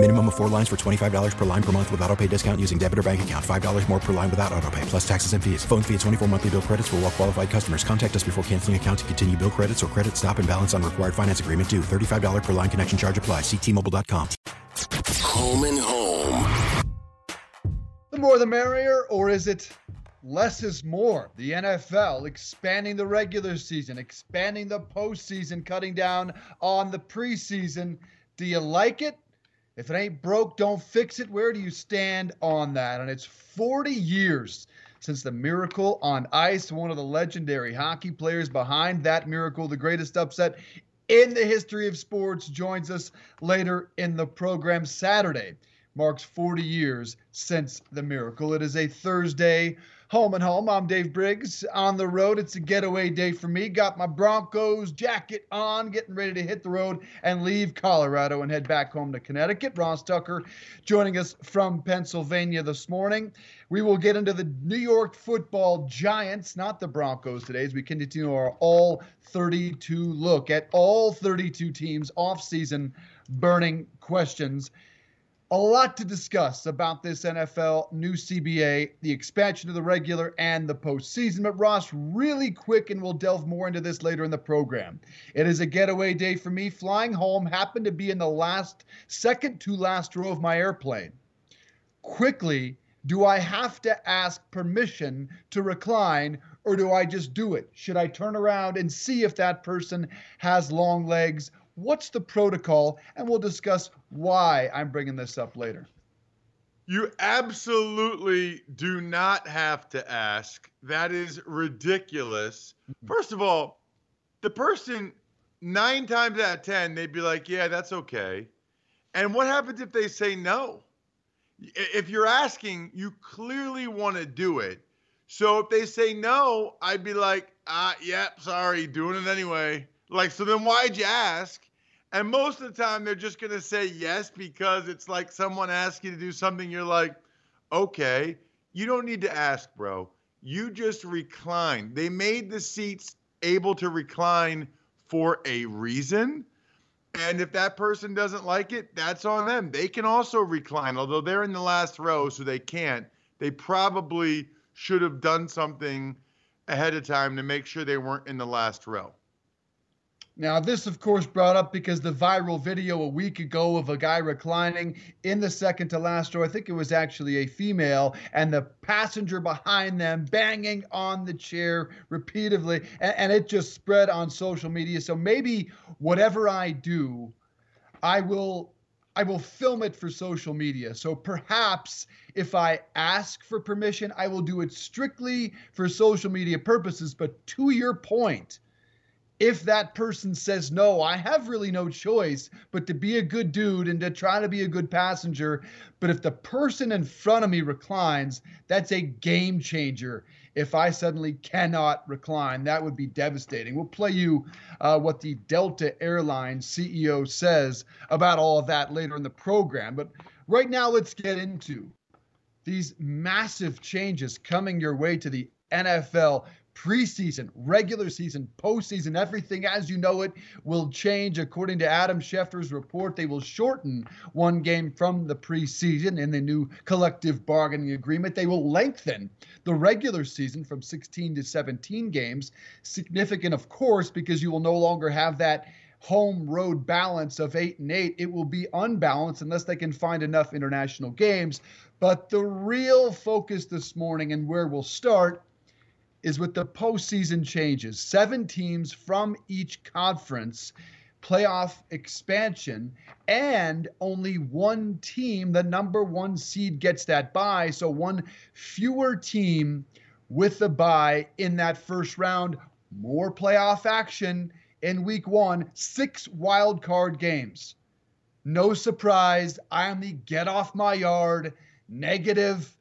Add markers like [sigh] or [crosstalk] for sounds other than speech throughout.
Minimum of four lines for $25 per line per month with auto pay discount using debit or bank account. $5 more per line without auto pay, plus taxes and fees. Phone fee at 24 monthly bill credits for all well qualified customers. Contact us before canceling account to continue bill credits or credit stop and balance on required finance agreement due. $35 per line connection charge apply. Ctmobile.com. Home and home. The more the merrier, or is it less is more? The NFL expanding the regular season, expanding the postseason, cutting down on the preseason. Do you like it? If it ain't broke, don't fix it. Where do you stand on that? And it's 40 years since the miracle on ice, one of the legendary hockey players behind that miracle, the greatest upset in the history of sports, joins us later in the program. Saturday marks 40 years since the miracle. It is a Thursday home and home. I'm Dave Briggs on the road. It's a getaway day for me. Got my Broncos jacket on, getting ready to hit the road and leave Colorado and head back home to Connecticut. Ross Tucker joining us from Pennsylvania this morning. We will get into the New York football giants, not the Broncos today, as we continue our all 32 look at all 32 teams off-season burning questions a lot to discuss about this NFL new CBA, the expansion of the regular and the postseason. But Ross, really quick, and we'll delve more into this later in the program. It is a getaway day for me. Flying home, happened to be in the last, second to last row of my airplane. Quickly, do I have to ask permission to recline or do I just do it? Should I turn around and see if that person has long legs What's the protocol? And we'll discuss why I'm bringing this up later. You absolutely do not have to ask. That is ridiculous. First of all, the person, nine times out of 10, they'd be like, yeah, that's okay. And what happens if they say no? If you're asking, you clearly want to do it. So if they say no, I'd be like, ah, yep, sorry, doing it anyway. Like, so then why'd you ask? And most of the time, they're just going to say yes because it's like someone asks you to do something. You're like, okay, you don't need to ask, bro. You just recline. They made the seats able to recline for a reason. And if that person doesn't like it, that's on them. They can also recline, although they're in the last row, so they can't. They probably should have done something ahead of time to make sure they weren't in the last row. Now, this, of course, brought up because the viral video a week ago of a guy reclining in the second to last row, I think it was actually a female, and the passenger behind them banging on the chair repeatedly, and, and it just spread on social media. So maybe whatever I do, I will I will film it for social media. So perhaps if I ask for permission, I will do it strictly for social media purposes. But to your point, if that person says no, I have really no choice but to be a good dude and to try to be a good passenger. But if the person in front of me reclines, that's a game changer. If I suddenly cannot recline, that would be devastating. We'll play you uh, what the Delta Airlines CEO says about all of that later in the program. But right now, let's get into these massive changes coming your way to the NFL preseason, regular season, postseason, everything as you know it will change. According to Adam Schefter's report, they will shorten one game from the preseason in the new collective bargaining agreement. They will lengthen the regular season from 16 to 17 games. Significant, of course, because you will no longer have that home road balance of eight and eight. It will be unbalanced unless they can find enough international games. But the real focus this morning and where we'll start is with the postseason changes. Seven teams from each conference, playoff expansion, and only one team, the number one seed, gets that bye. So one fewer team with the bye in that first round. More playoff action in week one, six wild card games. No surprise, I am the get off my yard, negative,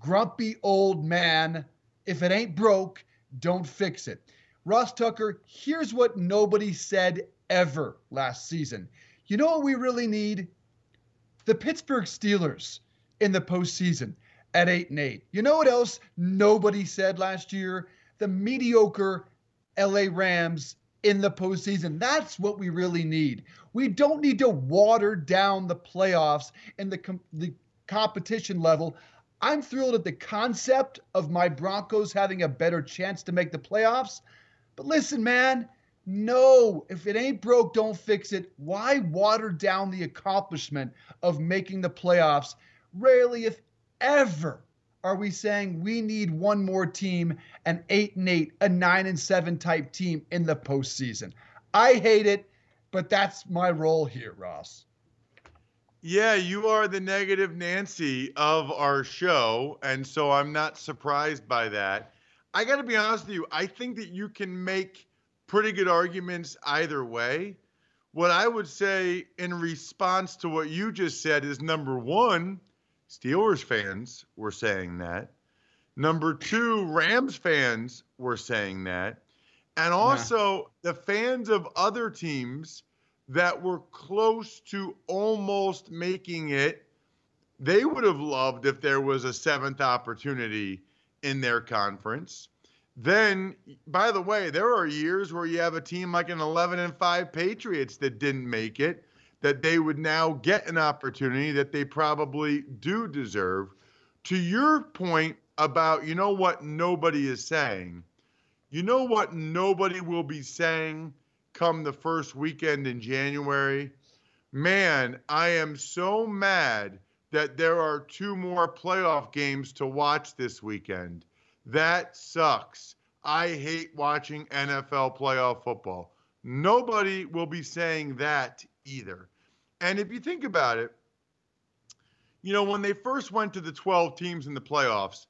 grumpy old man if it ain't broke, don't fix it. Ross Tucker, here's what nobody said ever last season. You know what we really need? The Pittsburgh Steelers in the postseason at 8 and 8. You know what else nobody said last year? The mediocre LA Rams in the postseason. That's what we really need. We don't need to water down the playoffs and the, com- the competition level. I'm thrilled at the concept of my Broncos having a better chance to make the playoffs. But listen, man, no, if it ain't broke, don't fix it. Why water down the accomplishment of making the playoffs? Rarely, if ever, are we saying we need one more team, an eight and eight, a nine and seven type team in the postseason? I hate it, but that's my role here, Ross. Yeah, you are the negative Nancy of our show. And so I'm not surprised by that. I got to be honest with you. I think that you can make pretty good arguments either way. What I would say in response to what you just said is number one, Steelers fans were saying that. Number two, Rams fans were saying that. And also yeah. the fans of other teams that were close to almost making it, they would have loved if there was a seventh opportunity in their conference. Then, by the way, there are years where you have a team like an 11 and 5 Patriots that didn't make it, that they would now get an opportunity that they probably do deserve. To your point about, you know what nobody is saying, you know what nobody will be saying come the first weekend in January? Man, I am so mad that there are two more playoff games to watch this weekend. That sucks. I hate watching NFL playoff football. Nobody will be saying that either. And if you think about it, you know, when they first went to the 12 teams in the playoffs,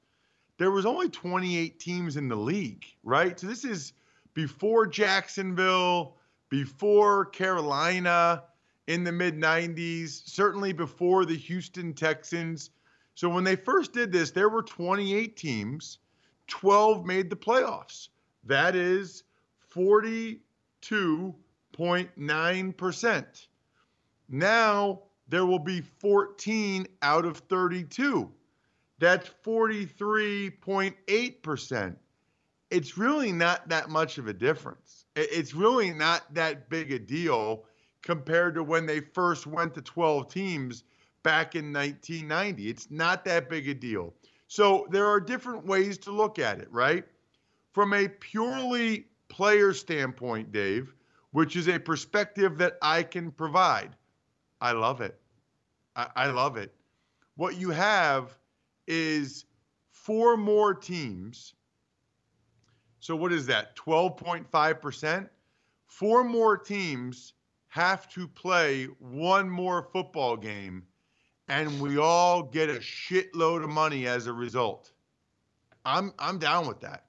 there was only 28 teams in the league, right? So this is before Jacksonville, before Carolina in the mid 90s, certainly before the Houston Texans. So when they first did this, there were 28 teams. 12 made the playoffs. That is 42.9%. Now there will be 14 out of 32. That's 43.8%. It's really not that much of a difference. It's really not that big a deal compared to when they first went to 12 teams back in 1990. It's not that big a deal. So there are different ways to look at it, right? From a purely player standpoint, Dave, which is a perspective that I can provide, I love it. I, I love it. What you have is four more teams. So what is that? 12.5%? Four more teams have to play one more football game and we all get a shitload of money as a result. I'm I'm down with that.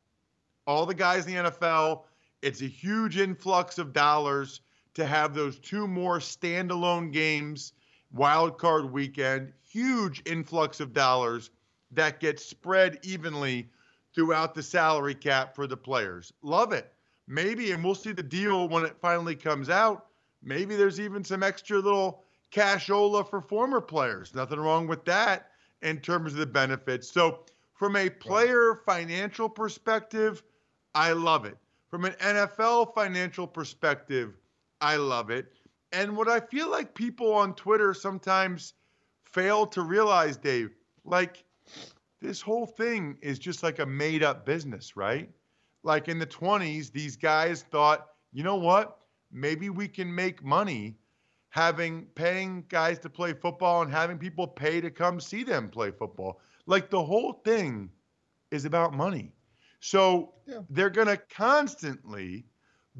All the guys in the NFL, it's a huge influx of dollars to have those two more standalone games, wild card weekend, huge influx of dollars that gets spread evenly throughout the salary cap for the players. Love it. Maybe, and we'll see the deal when it finally comes out. Maybe there's even some extra little cashola for former players. Nothing wrong with that in terms of the benefits. So, from a player financial perspective, I love it. From an NFL financial perspective, I love it. And what I feel like people on Twitter sometimes fail to realize, Dave, like this whole thing is just like a made up business, right? Like in the 20s, these guys thought, you know what? Maybe we can make money having paying guys to play football and having people pay to come see them play football. Like the whole thing is about money. So yeah. they're going to constantly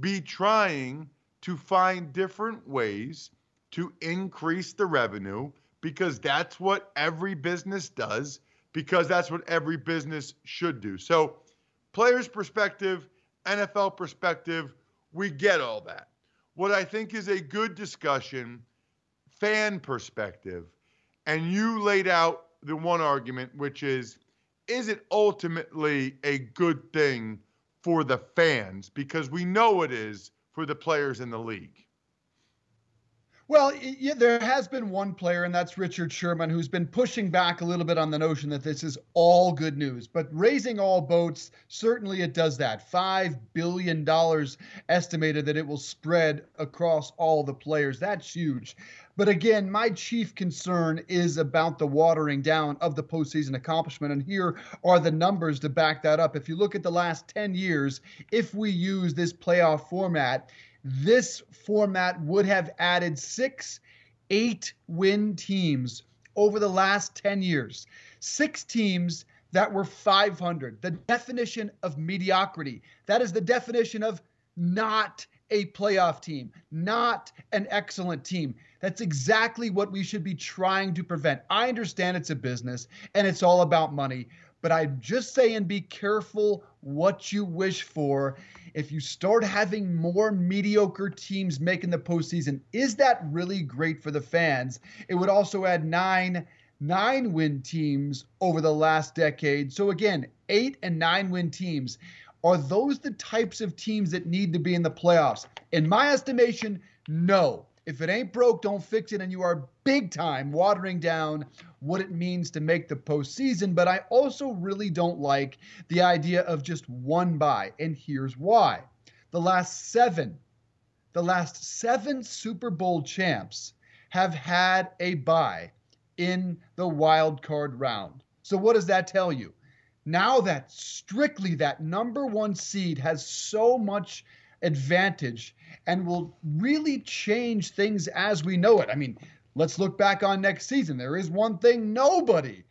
be trying to find different ways to increase the revenue because that's what every business does because that's what every business should do. So players perspective, NFL perspective, we get all that what I think is a good discussion, fan perspective. And you laid out the one argument, which is is it ultimately a good thing for the fans? Because we know it is for the players in the league. Well, yeah, there has been one player, and that's Richard Sherman, who's been pushing back a little bit on the notion that this is all good news. But raising all boats, certainly it does that. $5 billion estimated that it will spread across all the players. That's huge. But again, my chief concern is about the watering down of the postseason accomplishment. And here are the numbers to back that up. If you look at the last 10 years, if we use this playoff format, this format would have added six eight win teams over the last 10 years. Six teams that were 500. The definition of mediocrity. That is the definition of not a playoff team, not an excellent team. That's exactly what we should be trying to prevent. I understand it's a business and it's all about money, but I'm just saying be careful what you wish for if you start having more mediocre teams making the postseason, is that really great for the fans? It would also add nine nine win teams over the last decade. So again, eight and nine win teams. Are those the types of teams that need to be in the playoffs? In my estimation, no. If it ain't broke, don't fix it. And you are big time watering down what it means to make the postseason. But I also really don't like the idea of just one bye. And here's why the last seven, the last seven Super Bowl champs have had a bye in the wild card round. So, what does that tell you? Now that strictly that number one seed has so much advantage and will really change things as we know it. I mean, let's look back on next season. There is one thing nobody,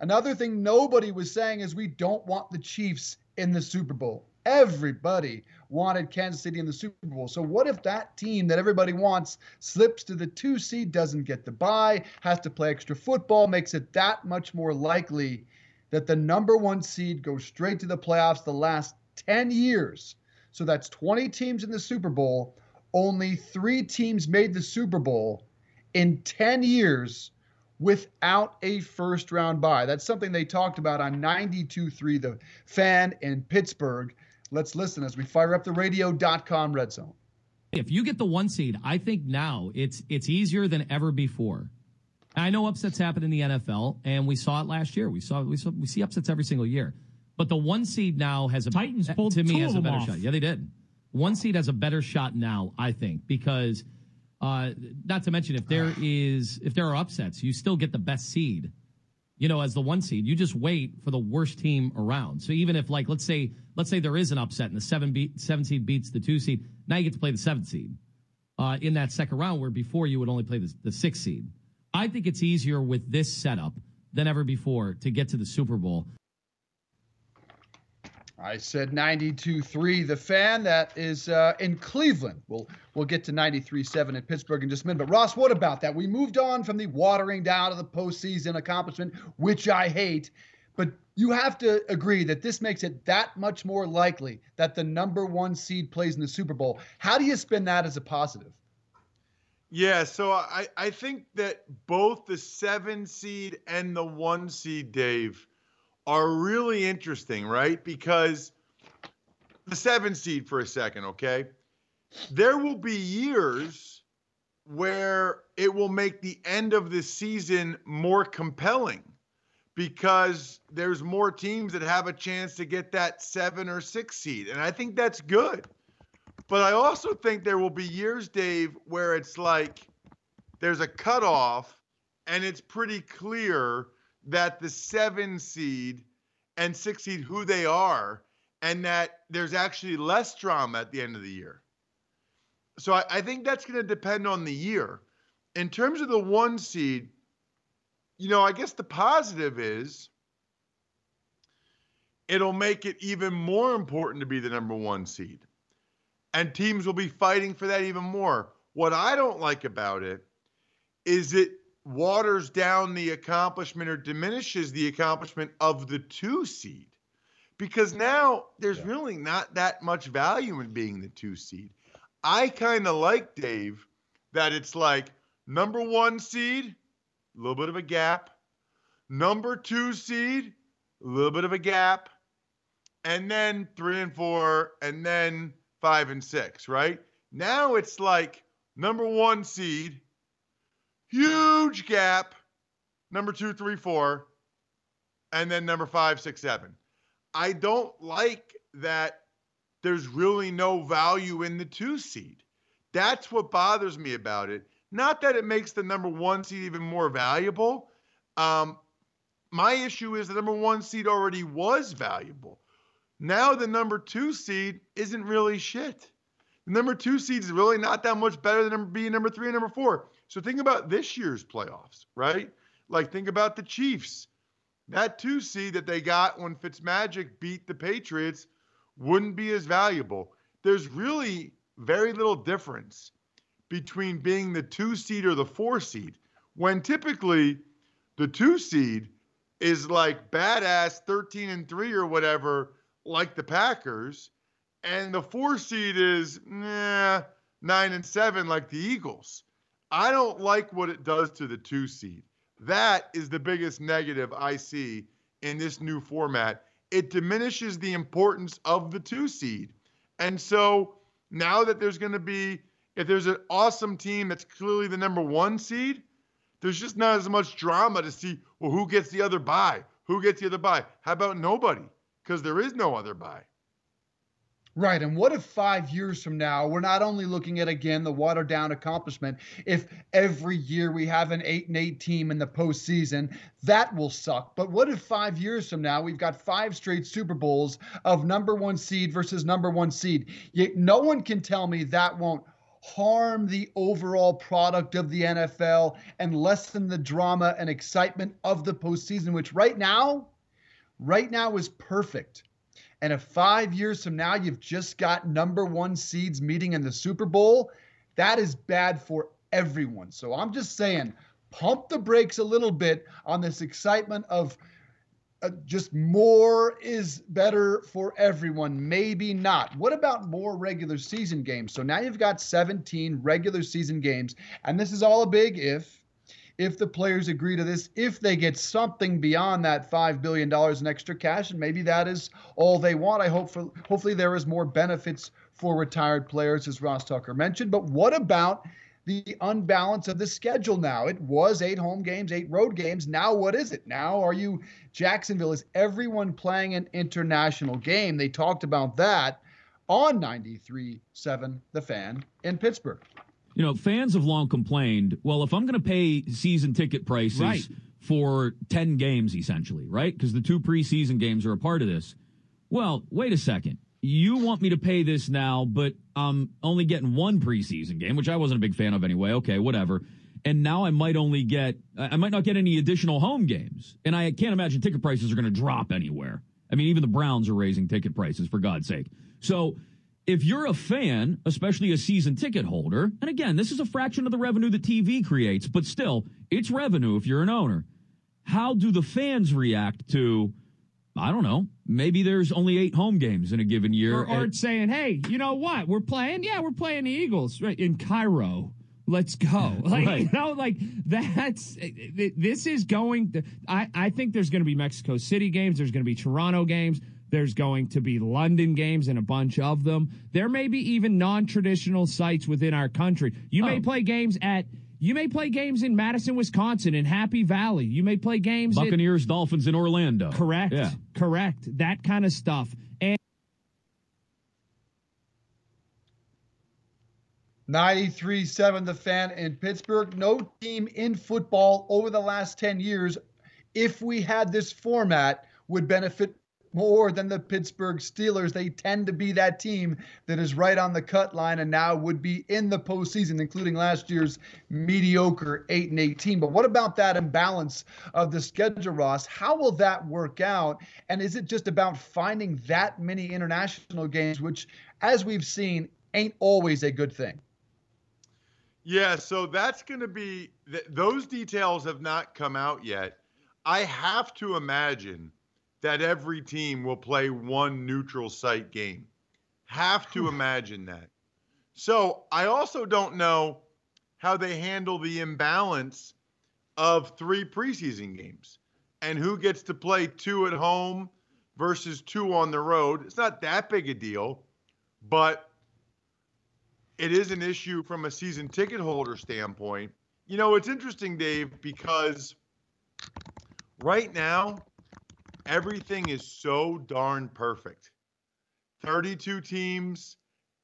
another thing nobody was saying is we don't want the Chiefs in the Super Bowl. Everybody wanted Kansas City in the Super Bowl. So what if that team that everybody wants slips to the two seed, doesn't get the bye, has to play extra football, makes it that much more likely that the number one seed goes straight to the playoffs the last 10 years so that's 20 teams in the Super Bowl. Only three teams made the Super Bowl in 10 years without a first round bye. That's something they talked about on 92.3 The Fan in Pittsburgh. Let's listen as we fire up the radio.com red zone. If you get the one seed, I think now it's it's easier than ever before. I know upsets happen in the NFL, and we saw it last year. We saw we saw we see upsets every single year. But the one seed now has a Titans pulled to me has a better off. shot. Yeah, they did. One seed has a better shot now, I think, because uh, not to mention if there is if there are upsets, you still get the best seed. You know, as the one seed, you just wait for the worst team around. So even if like let's say let's say there is an upset and the seven beat seven seed beats the two seed, now you get to play the seventh seed uh, in that second round, where before you would only play the, the sixth seed. I think it's easier with this setup than ever before to get to the Super Bowl. I said 92.3. The fan that is uh, in Cleveland. We'll we'll get to 93.7 in Pittsburgh in just a minute. But Ross, what about that? We moved on from the watering down of the postseason accomplishment, which I hate. But you have to agree that this makes it that much more likely that the number one seed plays in the Super Bowl. How do you spin that as a positive? Yeah, so I, I think that both the seven seed and the one seed, Dave, are really interesting, right? Because the seven seed for a second, okay? There will be years where it will make the end of the season more compelling because there's more teams that have a chance to get that seven or six seed. And I think that's good. But I also think there will be years, Dave, where it's like there's a cutoff and it's pretty clear that the seven seed and six seed who they are, and that there's actually less drama at the end of the year. So I, I think that's going to depend on the year. In terms of the one seed, you know, I guess the positive is it'll make it even more important to be the number one seed. And teams will be fighting for that even more. What I don't like about it is it waters down the accomplishment or diminishes the accomplishment of the two seed because now there's yeah. really not that much value in being the two seed. I kind of like Dave that it's like number one seed, a little bit of a gap, number two seed, a little bit of a gap, and then three and four, and then five and six, right? Now it's like number one seed, huge gap. Number two, three, four, and then number five, six, seven. I don't like that there's really no value in the two seed. That's what bothers me about it. Not that it makes the number one seed even more valuable. Um, my issue is the number one seed already was valuable. Now the number two seed isn't really shit. The number two seed is really not that much better than being number three and number four. So think about this year's playoffs, right? Like think about the Chiefs. That two seed that they got when Fitzmagic beat the Patriots wouldn't be as valuable. There's really very little difference between being the two seed or the four seed when typically the two seed is like badass 13 and 3 or whatever like the Packers and the four seed is nah, 9 and 7 like the Eagles. I don't like what it does to the two seed. That is the biggest negative I see in this new format. It diminishes the importance of the two seed. And so now that there's going to be, if there's an awesome team that's clearly the number one seed, there's just not as much drama to see, well, who gets the other bye? Who gets the other bye? How about nobody? Because there is no other bye. Right. And what if five years from now, we're not only looking at, again, the watered down accomplishment, if every year we have an 8 and 8 team in the postseason, that will suck. But what if five years from now, we've got five straight Super Bowls of number one seed versus number one seed? Yet no one can tell me that won't harm the overall product of the NFL and lessen the drama and excitement of the postseason, which right now, right now is perfect. And if five years from now you've just got number one seeds meeting in the Super Bowl, that is bad for everyone. So I'm just saying, pump the brakes a little bit on this excitement of uh, just more is better for everyone. Maybe not. What about more regular season games? So now you've got 17 regular season games, and this is all a big if if the players agree to this, if they get something beyond that $5 billion in extra cash, and maybe that is all they want. I hope for, hopefully there is more benefits for retired players, as Ross Tucker mentioned. But what about the unbalance of the schedule now? It was eight home games, eight road games. Now what is it? Now are you Jacksonville? Is everyone playing an international game? They talked about that on 93.7 The Fan in Pittsburgh you know, fans have long complained, well, if I'm going to pay season ticket prices right. for 10 games, essentially, right? Because the two preseason games are a part of this. Well, wait a second. You want me to pay this now, but I'm only getting one preseason game, which I wasn't a big fan of anyway. Okay, whatever. And now I might only get, I might not get any additional home games. And I can't imagine ticket prices are going to drop anywhere. I mean, even the Browns are raising ticket prices, for God's sake. So, if you're a fan, especially a season ticket holder, and again, this is a fraction of the revenue that TV creates, but still, it's revenue if you're an owner. How do the fans react to, I don't know, maybe there's only eight home games in a given year? Or, or saying, hey, you know what? We're playing, yeah, we're playing the Eagles right in Cairo. Let's go. [laughs] Like, right. you know, like that's, this is going to, I, I think there's going to be Mexico City games. There's going to be Toronto games. There's going to be London games and a bunch of them. There may be even non-traditional sites within our country. You may oh. play games at you may play games in Madison, Wisconsin, in Happy Valley. You may play games Buccaneers, at, Dolphins in Orlando. Correct. Yeah. Correct. That kind of stuff. And 93.7 The Fan in Pittsburgh. No team in football over the last 10 years, if we had this format, would benefit more than the Pittsburgh Steelers. They tend to be that team that is right on the cut line and now would be in the postseason, including last year's mediocre 8 and 18. But what about that imbalance of the schedule, Ross? How will that work out? And is it just about finding that many international games, which, as we've seen, ain't always a good thing? Yeah, so that's going to be th- those details have not come out yet. I have to imagine that every team will play one neutral site game. Have to hmm. imagine that. So I also don't know how they handle the imbalance of three preseason games and who gets to play two at home versus two on the road. It's not that big a deal, but it is an issue from a season ticket holder standpoint You know, it's interesting, Dave, because right now, everything is so darn perfect. 32 teams,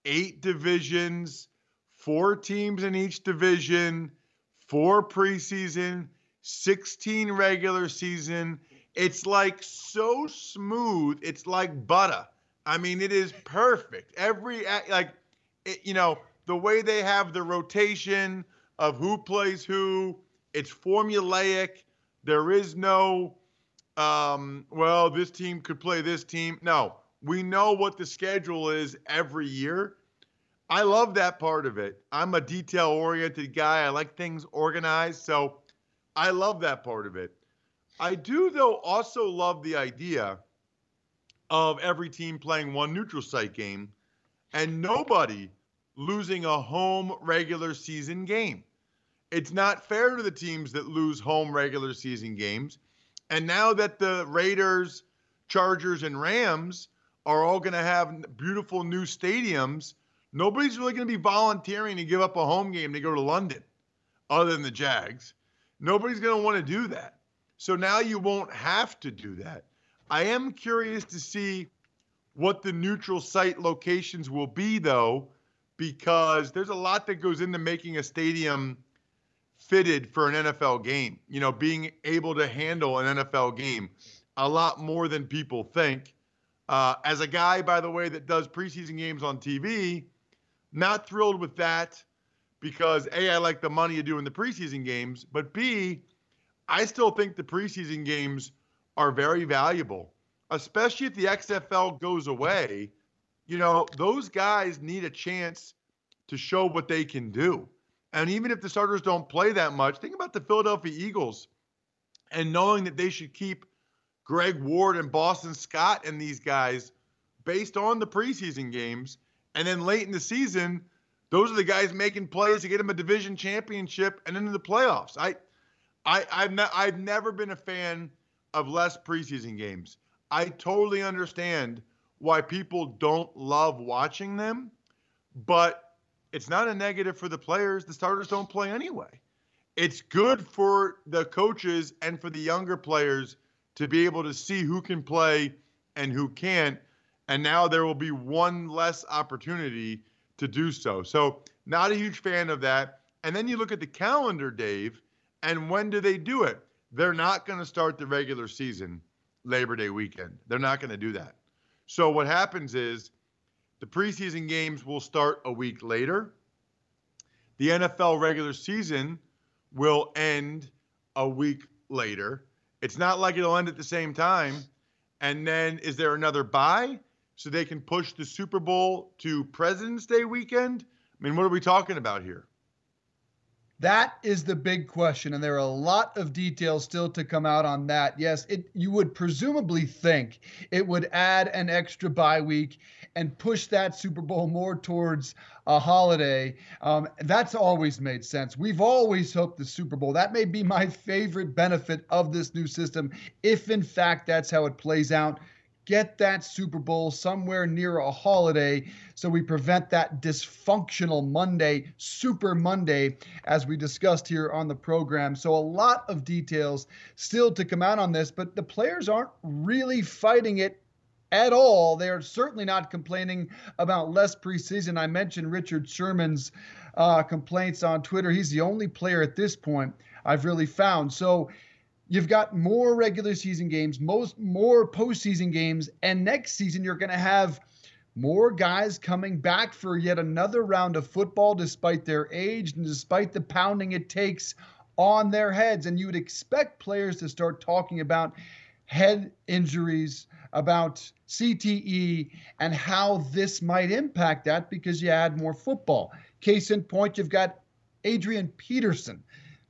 eight divisions, four teams in each division, four preseason, 16 regular season. It's like so smooth. It's like butter. I mean, it is perfect. Every, like, it, you know, the way they have the rotation of who plays who, it's formulaic. There is no, um, well, this team could play this team. No, we know what the schedule is every year. I love that part of it. I'm a detail oriented guy. I like things organized. So I love that part of it. I do, though, also love the idea of every team playing one neutral site game and nobody losing a home regular season game. It's not fair to the teams that lose home regular season games. And now that the Raiders, Chargers, and Rams are all going to have beautiful new stadiums, nobody's really going to be volunteering to give up a home game to go to London, other than the Jags. Nobody's going to want to do that. So now you won't have to do that. I am curious to see what the neutral site locations will be, though, because there's a lot that goes into making a stadium fitted for an NFL game. You know, being able to handle an NFL game a lot more than people think. Uh, as a guy, by the way, that does preseason games on TV, not thrilled with that because A, I like the money you do in the preseason games, but B, I still think the preseason games are very valuable, especially if the XFL goes away. You know, those guys need a chance to show what they can do. And even if the starters don't play that much, think about the Philadelphia Eagles and knowing that they should keep Greg Ward and Boston Scott and these guys based on the preseason games. And then late in the season, those are the guys making plays to get them a division championship and into the playoffs. I, I, I've, ne- I've never been a fan of less preseason games. I totally understand why people don't love watching them, but it's not a negative for the players. The starters don't play anyway. It's good for the coaches and for the younger players to be able to see who can play and who can't. And now there will be one less opportunity to do so. So, not a huge fan of that. And then you look at the calendar, Dave, and when do they do it? They're not going to start the regular season Labor Day weekend. They're not going to do that. So, what happens is the preseason games will start a week later. The NFL regular season will end a week later. It's not like it'll end at the same time. And then is there another bye so they can push the Super Bowl to President's Day weekend? I mean, what are we talking about here? That is the big question, and there are a lot of details still to come out on that. Yes, it you would presumably think it would add an extra bye week and push that Super Bowl more towards a holiday. Um, that's always made sense. We've always hoped the Super Bowl. That may be my favorite benefit of this new system, if in fact that's how it plays out. Get that Super Bowl somewhere near a holiday so we prevent that dysfunctional Monday, Super Monday, as we discussed here on the program. So, a lot of details still to come out on this, but the players aren't really fighting it at all. They are certainly not complaining about less preseason. I mentioned Richard Sherman's uh, complaints on Twitter. He's the only player at this point I've really found. So you've got more regular season games, most more postseason games, and next season you're going to have more guys coming back for yet another round of football, despite their age and despite the pounding it takes on their heads. And you would expect players to start talking about head injuries, about CTE, and how this might impact that because you add more football. Case in point, you've got Adrian Peterson,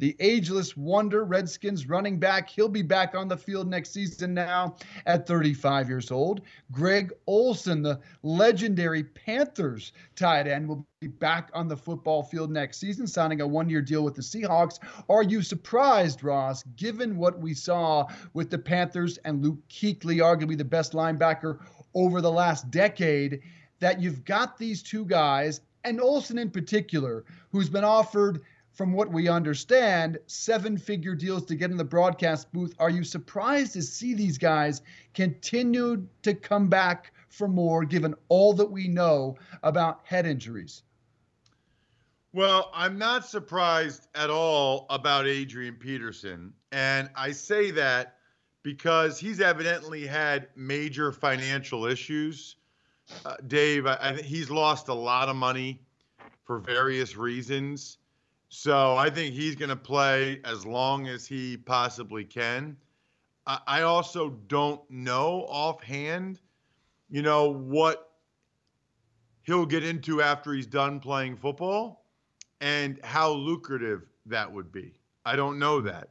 the ageless wonder, Redskins running back. He'll be back on the field next season now at 35 years old. Greg Olsen, the legendary Panthers tight end, will be back on the football field next season, signing a one year deal with the Seahawks. Are you surprised, Ross, given what we saw with the Panthers and Luke Kuechly, arguably the best linebacker over the last decade, that you've got these two guys, and Olsen in particular, who's been offered from what we understand, seven figure deals to get in the broadcast booth. Are you surprised to see these guys continue to come back for more, given all that we know about head injuries? Well, I'm not surprised at all about Adrian Peterson. And I say that because he's evidently had major financial issues. Uh, Dave, I, I think he's lost a lot of money for various reasons. So I think he's going to play as long as he possibly can. I, also don't know offhand, you know, what he'll get into after he's done playing football and how lucrative that would be. I don't know that.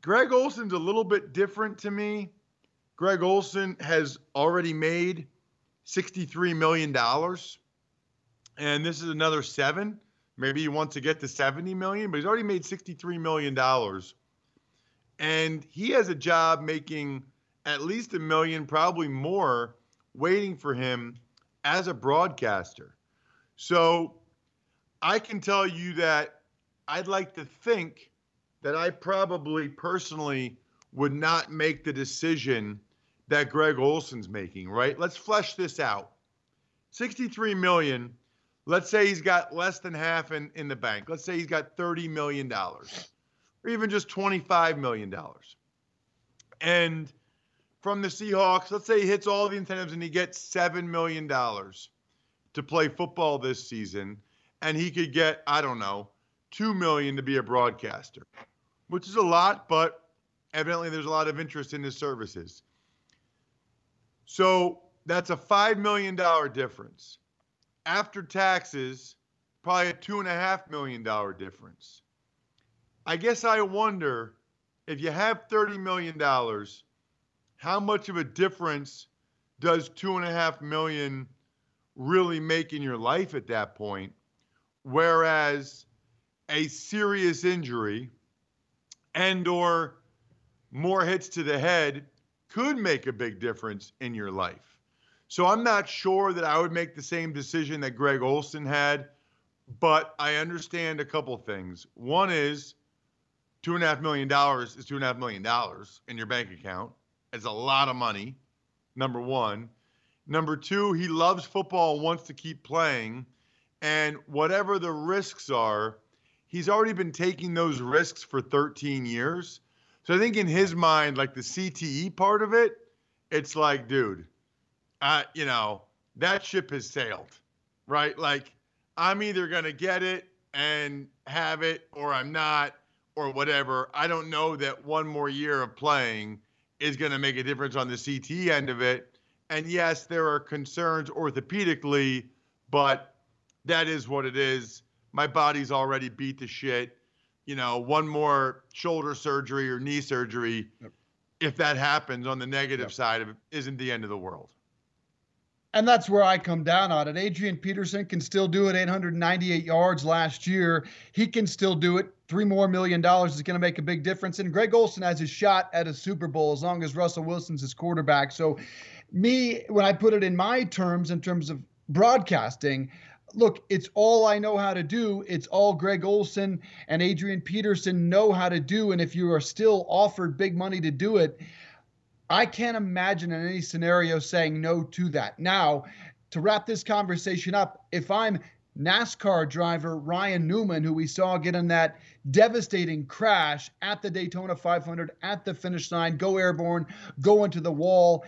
Greg Olsen's a little bit different to me. Greg Olsen has already made $63 million. And this is another seven. Maybe he wants to get to 70 million, but he's already made $63 million. And he has a job making at least a million, probably more, waiting for him as a broadcaster. So I can tell you that I'd like to think that I probably personally would not make the decision that Greg Olsen's making, right? Let's flesh this out. 63 million, let's say he's got less than half in, in the bank. Let's say he's got 30 million dollars or even just 25 million dollars. And from the Seahawks, let's say he hits all the incentives and he gets 7 million dollars to play football this season and he could get I don't know 2 million to be a broadcaster, which is a lot, but evidently there's a lot of interest in his services. So that's a $5 million difference. After taxes, probably a $2.5 million difference. I guess I wonder if you have $30 million, how much of a difference does 2.5 million really make in your life at that point? Whereas a serious injury and or more hits to the head could make a big difference in your life. So I'm not sure that I would make the same decision that Greg Olsen had, but I understand a couple things. One is two and a half million dollars is two and a half million dollars in your bank account. It's a lot of money. Number one. Number two, he loves football and wants to keep playing. And whatever the risks are, he's already been taking those risks for 13 years. So I think in his mind, like the CTE part of it, it's like, dude, uh, you know, that ship has sailed, right? Like, I'm either going to get it and have it or I'm not or whatever. I don't know that one more year of playing is going to make a difference on the CT end of it. And yes, there are concerns orthopedically, but that is what it is. My body's already beat the shit. You know, one more shoulder surgery or knee surgery, yep. if that happens on the negative yep. side of it, isn't the end of the world. And that's where I come down on it. Adrian Peterson can still do it 898 yards last year. He can still do it. Three more million dollars is going to make a big difference. And Greg Olsen has his shot at a Super Bowl as long as Russell Wilson's his quarterback. So, me, when I put it in my terms, in terms of broadcasting, look, it's all I know how to do. It's all Greg Olsen and Adrian Peterson know how to do. And if you are still offered big money to do it, I can't imagine in any scenario saying no to that. Now, to wrap this conversation up, if I'm NASCAR driver Ryan Newman, who we saw get in that devastating crash at the Daytona 500 at the finish line, go airborne, go into the wall.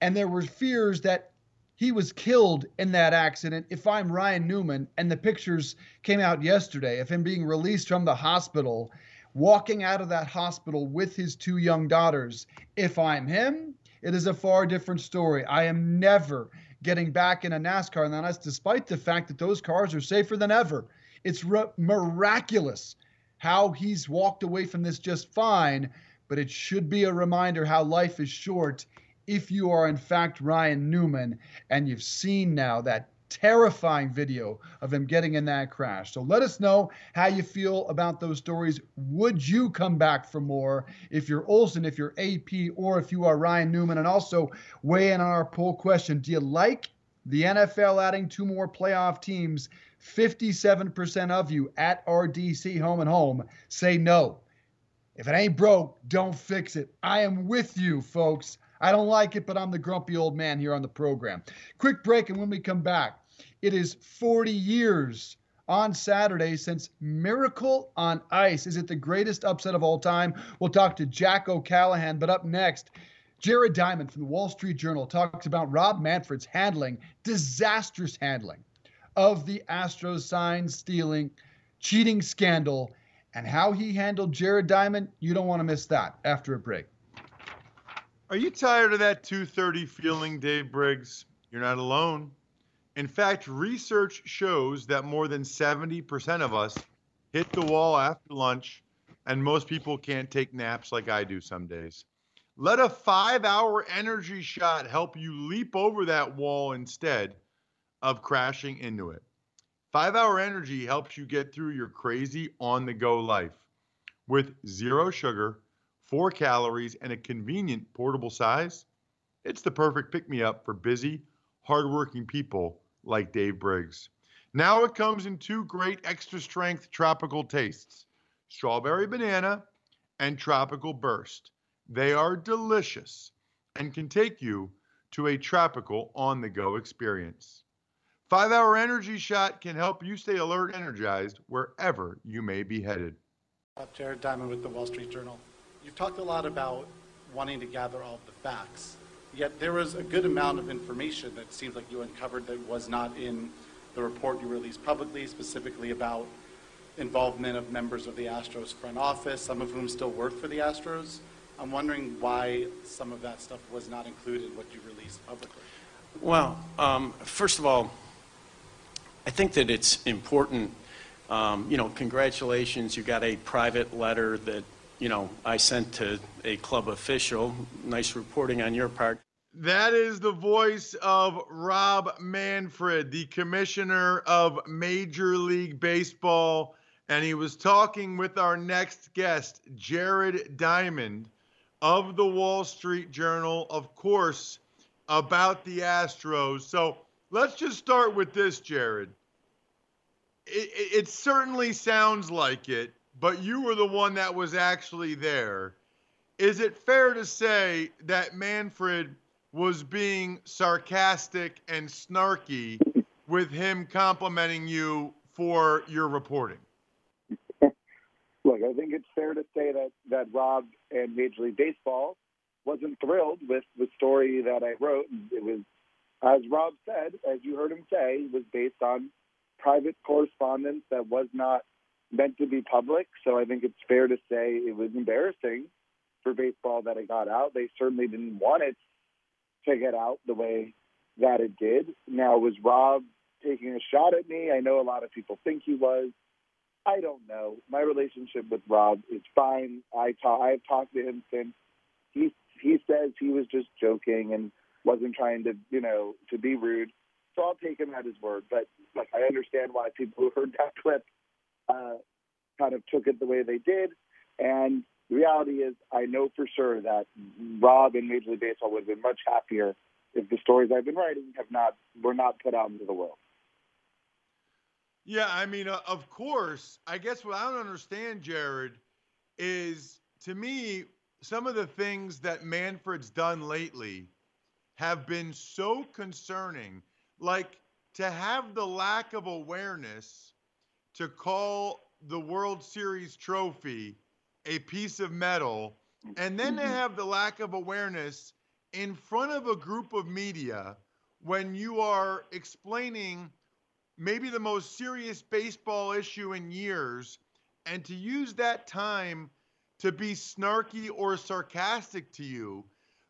And there were fears that he was killed in that accident. If I'm Ryan Newman and the pictures came out yesterday of him being released from the hospital, walking out of that hospital with his two young daughters, if I'm him, it is a far different story. I am never getting back in a NASCAR, and that's despite the fact that those cars are safer than ever. It's miraculous how he's walked away from this just fine, but it should be a reminder how life is short if you are in fact Ryan Newman and you've seen now that terrifying video of him getting in that crash. So let us know how you feel about those stories. Would you come back for more if you're Olson, if you're AP, or if you are Ryan Newman? And also weigh in on our poll question Do you like the NFL adding two more playoff teams 57% of you at RDC Home and Home say no. If it ain't broke, don't fix it. I am with you, folks. I don't like it, but I'm the grumpy old man here on the program. Quick break, and when we come back, it is 40 years on Saturday since Miracle on Ice. Is it the greatest upset of all time? We'll talk to Jack O'Callahan, but up next, Jared Diamond from the Wall Street Journal talks about Rob Manfred's handling, disastrous handling of the Astros sign stealing, cheating scandal, and how he handled Jared Diamond. You don't want to miss that after a break. Are you tired of that 230 feeling, Dave Briggs? You're not alone. In fact, research shows that more than 70% of us hit the wall after lunch, and most people can't take naps like I do some days. Let a five hour energy shot help you leap over that wall instead of crashing into it. Five hour energy helps you get through your crazy on the go life. With zero sugar, four calories, and a convenient portable size, it's the perfect pick me up for busy, hardworking people like Dave Briggs. Now it comes in two great extra strength tropical tastes strawberry banana and tropical burst. They are delicious and can take you to a tropical on the go experience. Five hour energy shot can help you stay alert energized wherever you may be headed. Jared Diamond with the Wall Street Journal. You've talked a lot about wanting to gather all the facts, yet there was a good amount of information that seems like you uncovered that was not in the report you released publicly, specifically about involvement of members of the Astros front office, some of whom still work for the Astros. I'm wondering why some of that stuff was not included in what you released publicly. Well, um, first of all, I think that it's important. Um, you know, congratulations, you got a private letter that, you know, I sent to a club official. Nice reporting on your part. That is the voice of Rob Manfred, the commissioner of Major League Baseball. And he was talking with our next guest, Jared Diamond of the Wall Street Journal, of course, about the Astros. So let's just start with this, Jared. It, it, certainly sounds like it, but you were the one that was actually there. Is it fair to say that Manfred was being sarcastic and snarky with him complimenting you for your reporting? [laughs] Look, I think it's fair to say that, that Rob and Major League Baseball wasn't thrilled with the story that I wrote. It was as Rob said, as you heard him say, was based on private correspondence that was not meant to be public. So I think it's fair to say it was embarrassing for baseball that it got out. They certainly didn't want it to get out the way that it did. Now, was Rob taking a shot at me? I know a lot of people think he was. I don't know. My relationship with Rob is fine. I talk, I've talked to him since. He he says he was just joking and wasn't trying to, you know, to be rude. So I'll take him at his word. But like, I understand why people who heard that [laughs] clip uh, kind of took it the way they did. And the reality is, I know for sure that Rob and Major League Baseball would have been much happier if the stories I've been writing have not were not put out into the world. Yeah, I mean, uh, of course. I guess what I don't understand, Jared, is to me some of the things that Manfred's done lately have been so concerning. Like to have the lack of awareness to call the World Series trophy a piece of metal, and then to mm-hmm. have the lack of awareness in front of a group of media when you are explaining maybe the most serious baseball issue in years, and to use that time to be snarky or sarcastic to you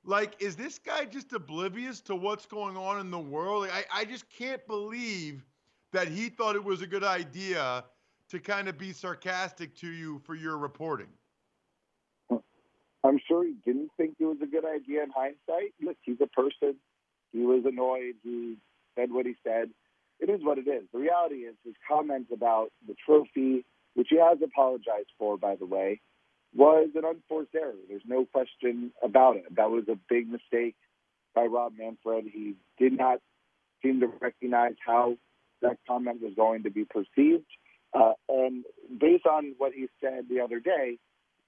like, is this guy just oblivious to what's going on in the world? Like, I, I just can't believe that he thought it was a good idea to kind of be sarcastic to you for your reporting. I'm sure he didn't think it was a good idea in hindsight. Look, he's a person. He was annoyed. He said what he said. It is what it is. The reality is his comments about the trophy, which he has apologized for, by the way, was an unforced error. There's no question about it. That was a big mistake by Rob Manfred. He did not seem to recognize how that comment was going to be perceived. Uh, and based on what he said the other day,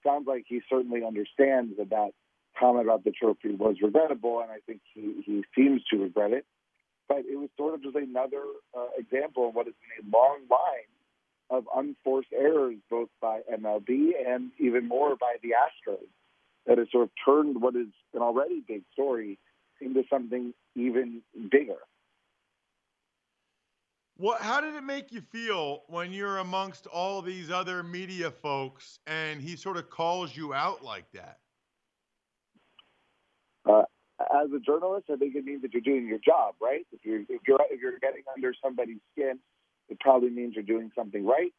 sounds like he certainly understands that that comment about the trophy was regrettable, and I think he, he seems to regret it. But it was sort of just another uh, example of what has been a long line of unforced errors, both by MLB and even more by the Astros, that has sort of turned what is an already big story into something even bigger. What? How did it make you feel when you're amongst all these other media folks and he sort of calls you out like that? Uh, as a journalist, I think it means that you're doing your job, right? If you're if you're if you're getting under somebody's skin, it probably means you're doing something right.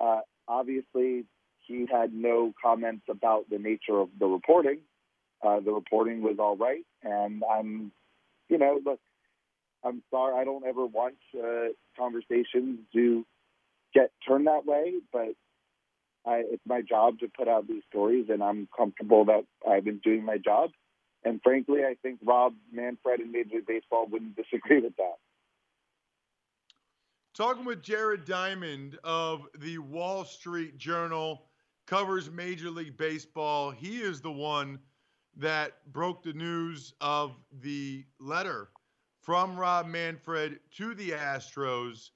Uh, obviously, he had no comments about the nature of the reporting. Uh, the reporting was all right, and I'm, you know, look, I'm sorry. I don't ever want uh, conversations to get turned that way, but I, it's my job to put out these stories, and I'm comfortable that I've been doing my job. And frankly, I think Rob Manfred and Major League Baseball wouldn't [laughs] disagree with that. Talking with Jared Diamond of the Wall Street Journal, covers Major League Baseball. He is the one that broke the news of the letter from Rob Manfred to the Astros.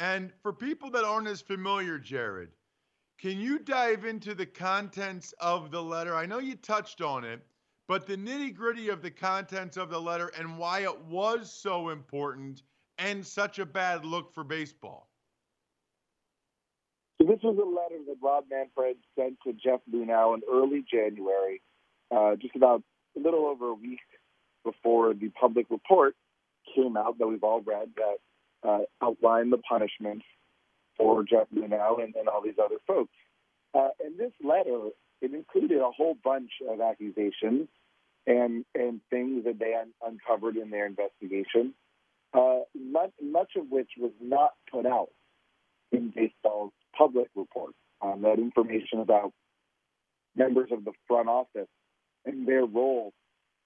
And for people that aren't as familiar, Jared, can you dive into the contents of the letter? I know you touched on it, but the nitty gritty of the contents of the letter and why it was so important and such a bad look for baseball. So this was a letter that Rob Manfred sent to Jeff Luhnow in early January, uh, just about a little over a week before the public report came out that we've all read that uh, outlined the punishments for Jeff Luhnow and, and all these other folks. Uh, and this letter, it included a whole bunch of accusations and and things that they un- uncovered in their investigation, uh, much, much of which was not put out in baseball's public report. Um, that information about members of the front office and their role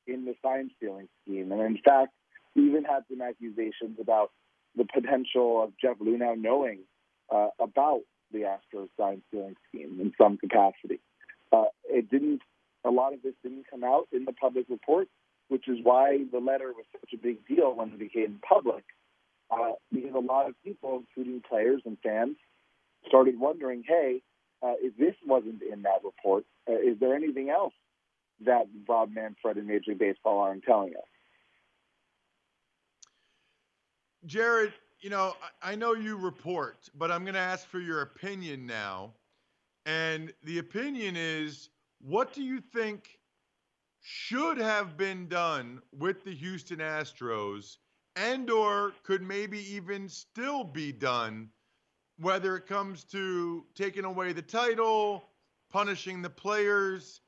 in the sign stealing scheme. And in fact, even had some accusations about the potential of Jeff Luhnow knowing uh, about the Astros sign stealing scheme in some capacity. Uh, it didn't. A lot of this didn't come out in the public report, which is why the letter was such a big deal when it became public. Uh, because a lot of people, including players and fans, started wondering, "Hey, uh, if this wasn't in that report, uh, is there anything else that Bob Manfred and Major League Baseball aren't telling us?" Jared, you know, I know you report, but I'm going to ask for your opinion now. And the opinion is what do you think should have been done with the Houston Astros and or could maybe even still be done whether it comes to taking away the title, punishing the players.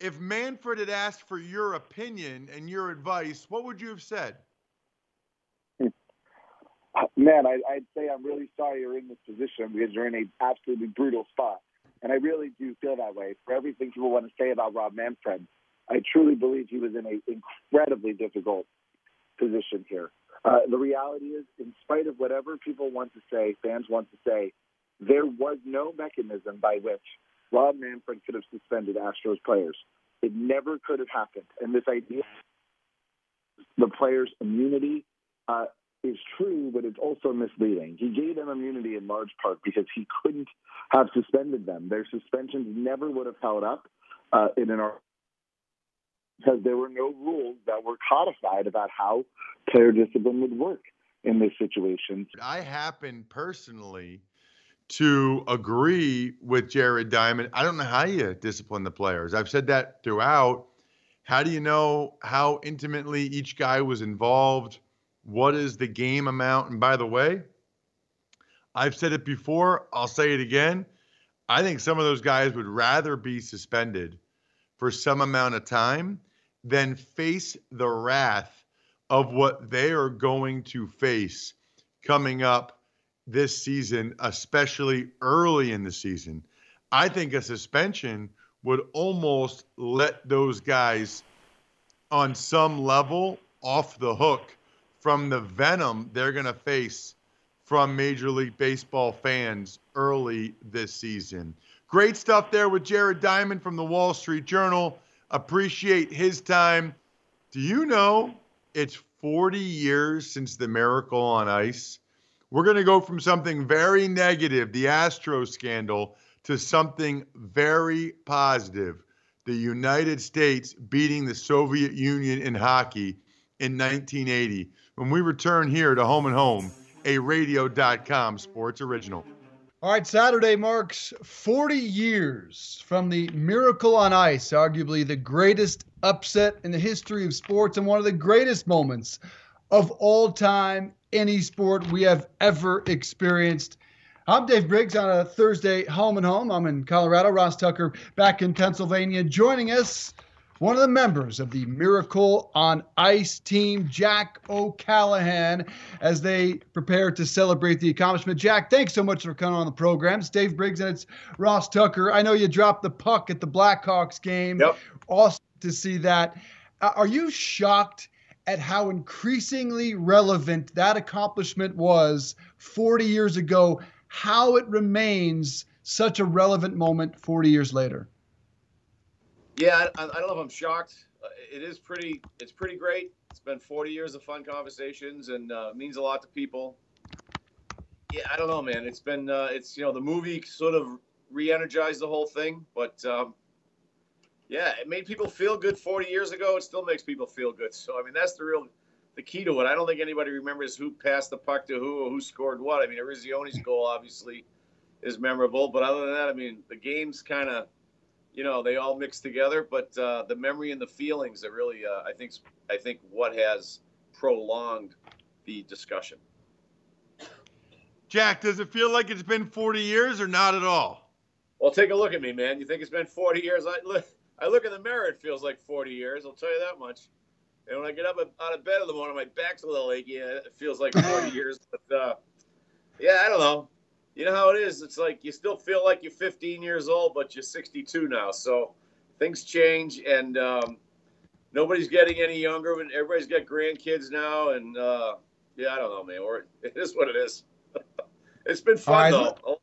If Manfred had asked for your opinion and your advice, what would you have said? Man, I, I'd say I'm really sorry you're in this position because you're in an absolutely brutal spot. And I really do feel that way. For everything people want to say about Rob Manfred, I truly believe he was in an incredibly difficult position here. Uh, the reality is, in spite of whatever people want to say, fans want to say, there was no mechanism by which Rob Manfred could have suspended Astros players. It never could have happened. And this idea, the players' immunity, uh, is true, but it's also misleading. He gave them immunity in large part because he couldn't have suspended them. Their suspensions never would have held up uh, in an because there were no rules that were codified about how player discipline would work in this situation. I happen personally to agree with Jared Diamond. I don't know how you discipline the players. I've said that throughout. How do you know how intimately each guy was involved? What is the game amount? And by the way, I've said it before, I'll say it again. I think some of those guys would rather be suspended for some amount of time than face the wrath of what they are going to face coming up this season, especially early in the season. I think a suspension would almost let those guys on some level off the hook from the venom they're going to face from Major League Baseball fans early this season. Great stuff there with Jared Diamond from the Wall Street Journal. Appreciate his time. Do you know it's 40 years since the miracle on ice? We're going to go from something very negative, the Astro scandal, to something very positive the United States beating the Soviet Union in hockey in 1980. When we return here to Home and Home, a radio.com sports original. All right, Saturday marks 40 years from the Miracle on Ice, arguably the greatest upset in the history of sports and one of the greatest moments of all time, any sport we have ever experienced. I'm Dave Briggs on a Thursday home and home. I'm in Colorado. Ross Tucker back in Pennsylvania. Joining us, one of the members of the Miracle on Ice team, Jack O'Callahan, as they prepare to celebrate the accomplishment. Jack, thanks so much for coming on the program. It's Dave Briggs and it's Ross Tucker. I know you dropped the puck at the Blackhawks game. Yep. Awesome to see that. Uh, are you shocked? At how increasingly relevant that accomplishment was 40 years ago how it remains such a relevant moment 40 years later. Yeah, I, I don't know if I'm shocked. Uh, it is pretty. It's pretty great. It's been 40 years of fun conversations and uh, means a lot to people. Yeah, I don't know, man. It's been. Uh, it's you know the movie sort of re-energized the whole thing, but um, yeah, it made people feel good 40 years ago. It still makes people feel good. So I mean, that's the real the key to it. I don't think anybody remembers who passed the puck to who or who scored what. I mean, Eruzione's goal obviously is memorable, but other than that, I mean, the games kind of, you know, they all mix together. But uh, the memory and the feelings are really, uh, I think, I think what has prolonged the discussion. Jack, does it feel like it's been 40 years or not at all? Well, take a look at me, man. You think it's been 40 years? I look, I look in the mirror. It feels like 40 years. I'll tell you that much. And when I get up out of bed in the morning, my back's a little achy. It feels like 40 [laughs] years. But uh, yeah, I don't know. You know how it is. It's like you still feel like you're 15 years old, but you're 62 now. So things change, and um, nobody's getting any younger. But everybody's got grandkids now, and uh, yeah, I don't know, man. Or [laughs] it is what it is. [laughs] it's been fun right, though.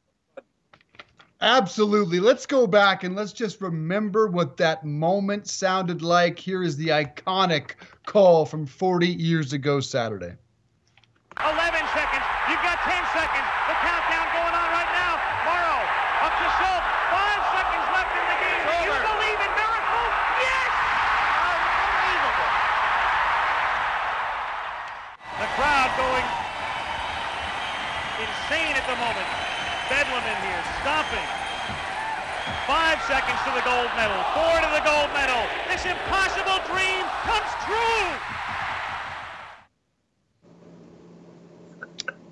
Absolutely. Let's go back and let's just remember what that moment sounded like. Here is the iconic call from 40 years ago Saturday. 11 seconds. You've got 10 seconds. The countdown going on right now. Morrow up to Schultz. Five seconds left in the game. Do you believe in miracles? Yes! Unbelievable. The crowd going insane at the moment. Bedlam in here, stomping. Five seconds to the gold medal, four to the gold medal. This impossible dream comes true.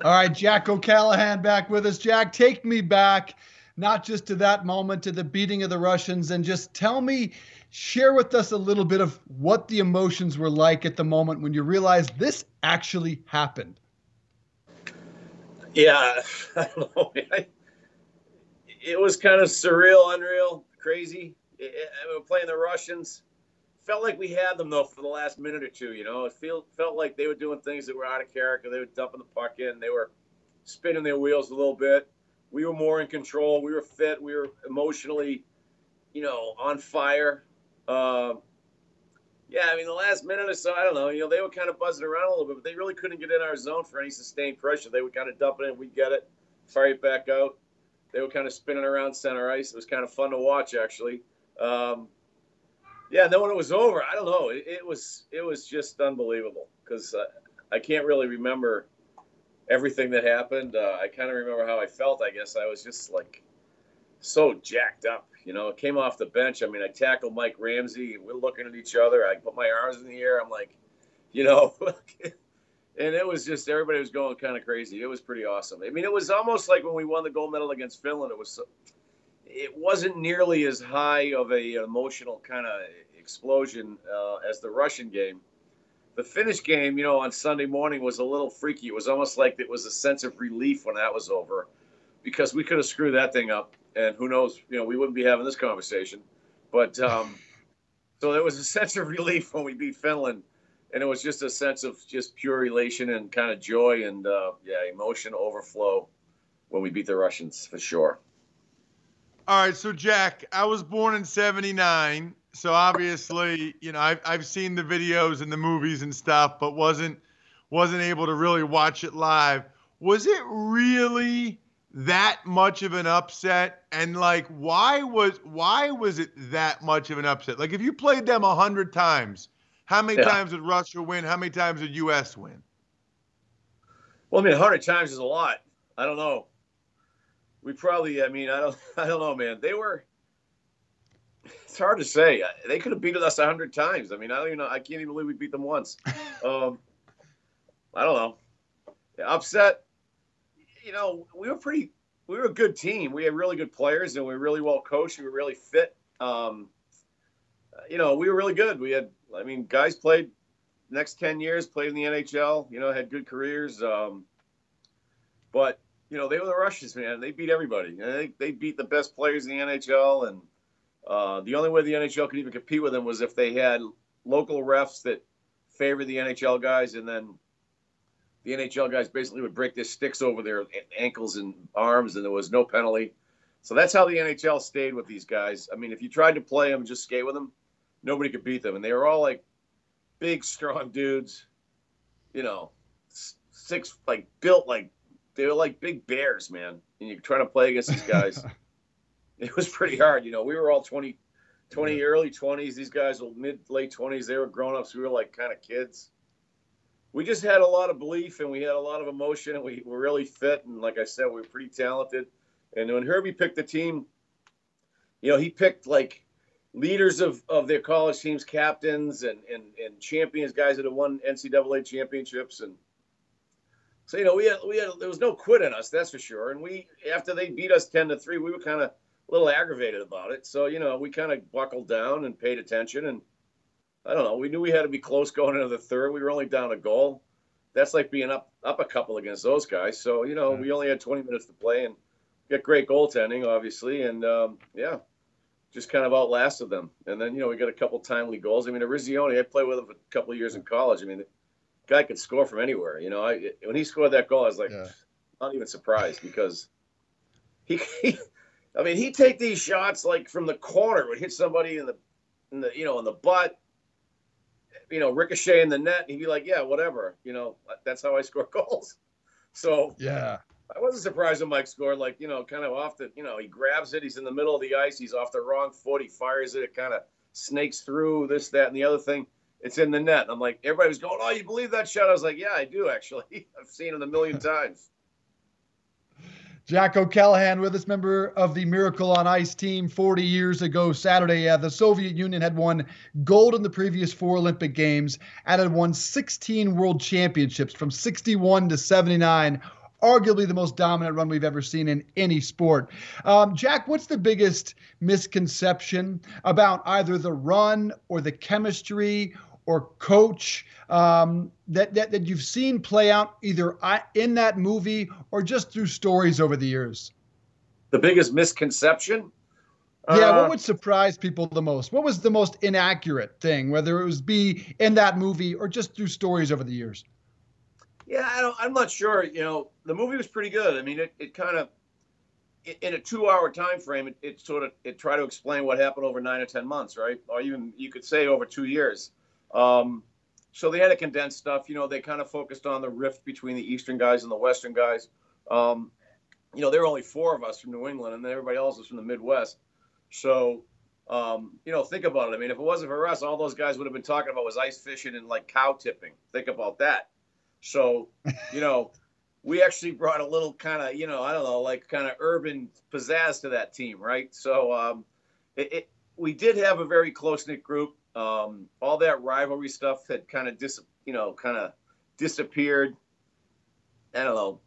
All right, Jack O'Callahan back with us. Jack, take me back, not just to that moment, to the beating of the Russians, and just tell me, share with us a little bit of what the emotions were like at the moment when you realized this actually happened. Yeah, [laughs] I don't know. It was kind of surreal, unreal, crazy. It, it, I mean, playing the Russians. Felt like we had them though for the last minute or two. You know, it felt felt like they were doing things that were out of character. They were dumping the puck in. They were spinning their wheels a little bit. We were more in control. We were fit. We were emotionally, you know, on fire. Uh, yeah, I mean, the last minute or so, I don't know. You know, they were kind of buzzing around a little bit, but they really couldn't get in our zone for any sustained pressure. They would kind of dump it in, we'd get it, fire it back out. They were kind of spinning around center ice. It was kind of fun to watch, actually. Um, yeah, and then when it was over, I don't know. It, it was it was just unbelievable because uh, I can't really remember everything that happened. Uh, I kind of remember how I felt. I guess I was just like so jacked up. You know, came off the bench. I mean, I tackled Mike Ramsey. We're looking at each other. I put my arms in the air. I'm like, you know, [laughs] and it was just everybody was going kind of crazy. It was pretty awesome. I mean, it was almost like when we won the gold medal against Finland. It was, so, it wasn't nearly as high of a emotional kind of explosion uh, as the Russian game. The Finnish game, you know, on Sunday morning was a little freaky. It was almost like it was a sense of relief when that was over, because we could have screwed that thing up and who knows, you know, we wouldn't be having this conversation. But um, so there was a sense of relief when we beat Finland. And it was just a sense of just pure elation and kind of joy and uh, yeah, emotion overflow when we beat the Russians for sure. All right, so Jack, I was born in '79, so obviously, you know, I've I've seen the videos and the movies and stuff, but wasn't wasn't able to really watch it live. Was it really that much of an upset? And like, why was why was it that much of an upset? Like, if you played them a hundred times, how many Yeah. times did Russia win? How many times did U.S. win? Well, I mean, 100 times is a lot. I don't know. We probably, I mean, I don't, [laughs] I don't know, man. They were. It's hard to say. They could have beaten us 100 times. I mean, I don't even know. I can't even believe we beat them once. [laughs] Um, I don't know. Yeah, upset. You know, we were pretty. We were a good team. We had really good players, and we were really well coached. We were really fit. Um, you know, we were really good. We had, I mean, guys played next 10 years, played in the NHL, you know, had good careers. Um, but, you know, they were the Russians, man. They beat everybody. They, they beat the best players in the NHL. And uh, the only way the NHL could even compete with them was if they had local refs that favored the NHL guys. And then the NHL guys basically would break their sticks over their ankles and arms, and there was no penalty. So that's how the NHL stayed with these guys. I mean, if you tried to play them, just skate with them, nobody could beat them. And they were all like big, strong dudes, you know, six, like built like they were like big bears, man. And you're trying to play against these guys. [laughs] it was pretty hard. You know, we were all 20, 20 early 20s. These guys were mid, late 20s. They were grown ups. We were like kind of kids. We just had a lot of belief and we had a lot of emotion and we were really fit. And like I said, we were pretty talented. And when Herbie picked the team, you know, he picked like leaders of, of their college teams, captains and, and, and champions, guys that have won NCAA championships. And so, you know, we had, we had, there was no quit in us, that's for sure. And we, after they beat us 10 to three, we were kind of a little aggravated about it. So, you know, we kind of buckled down and paid attention. And I don't know, we knew we had to be close going into the third. We were only down a goal. That's like being up, up a couple against those guys. So, you know, we only had 20 minutes to play and got great goaltending, obviously. And, um, yeah, just kind of outlasted them. And then, you know, we got a couple timely goals. I mean, Eruzione, I played with him for a couple of years in college. I mean, the guy could score from anywhere. You know, I when he scored that goal, I was like, not even surprised because he, he, I mean, he'd take these shots like from the corner, would hit somebody in the, in the, you know, in the butt, you know, ricochet in the net. He'd be like, yeah, whatever. You know, that's how I score [laughs] goals. So Yeah. I wasn't surprised when Mike scored, like, you know, kind of off the, you know, he grabs it, he's in the middle of the ice, he's off the wrong foot, he fires it, it kind of snakes through this, that, and the other thing. It's in the net. I'm like, everybody was going, Oh, you believe that shot? I was like, Yeah, I do actually. [laughs] I've seen it a million times. [laughs] Jack O'Callahan with us, member of the Miracle on Ice team 40 years ago Saturday. Uh, the Soviet Union had won gold in the previous four Olympic Games and had won 16 world championships from 61 to 79. Arguably the most dominant run we've ever seen in any sport. Um, Jack, what's the biggest misconception about either the run or the chemistry or coach um, that, that that you've seen play out either in that movie or just through stories over the years? The biggest misconception? Yeah, Uh, what would surprise people the most? What was the most inaccurate thing, whether it was be in that movie or just through stories over the years? Yeah, I don't, I'm not sure. You know, the movie was pretty good. I mean, it, it kind of, in a two-hour time frame, it, it sort of it tried to explain what happened over nine or ten months, right? Or even you could say over two years. Um, so they had to condense stuff. You know, they kind of focused on the rift between the Eastern guys and the Western guys. Um, you know, there were only four of us from New England, and then everybody else was from the Midwest. So, um, you know, think about it. I mean, if it wasn't for us, all those guys would have been talking about was ice fishing and like cow tipping. Think about that. So, you know, we actually brought a little kind of, you know, I don't know, like kind of urban pizzazz to that team, right? So, um, it, it we did have a very close knit group. Um, all that rivalry stuff had kind of dis, you know, kind of disappeared. I don't know,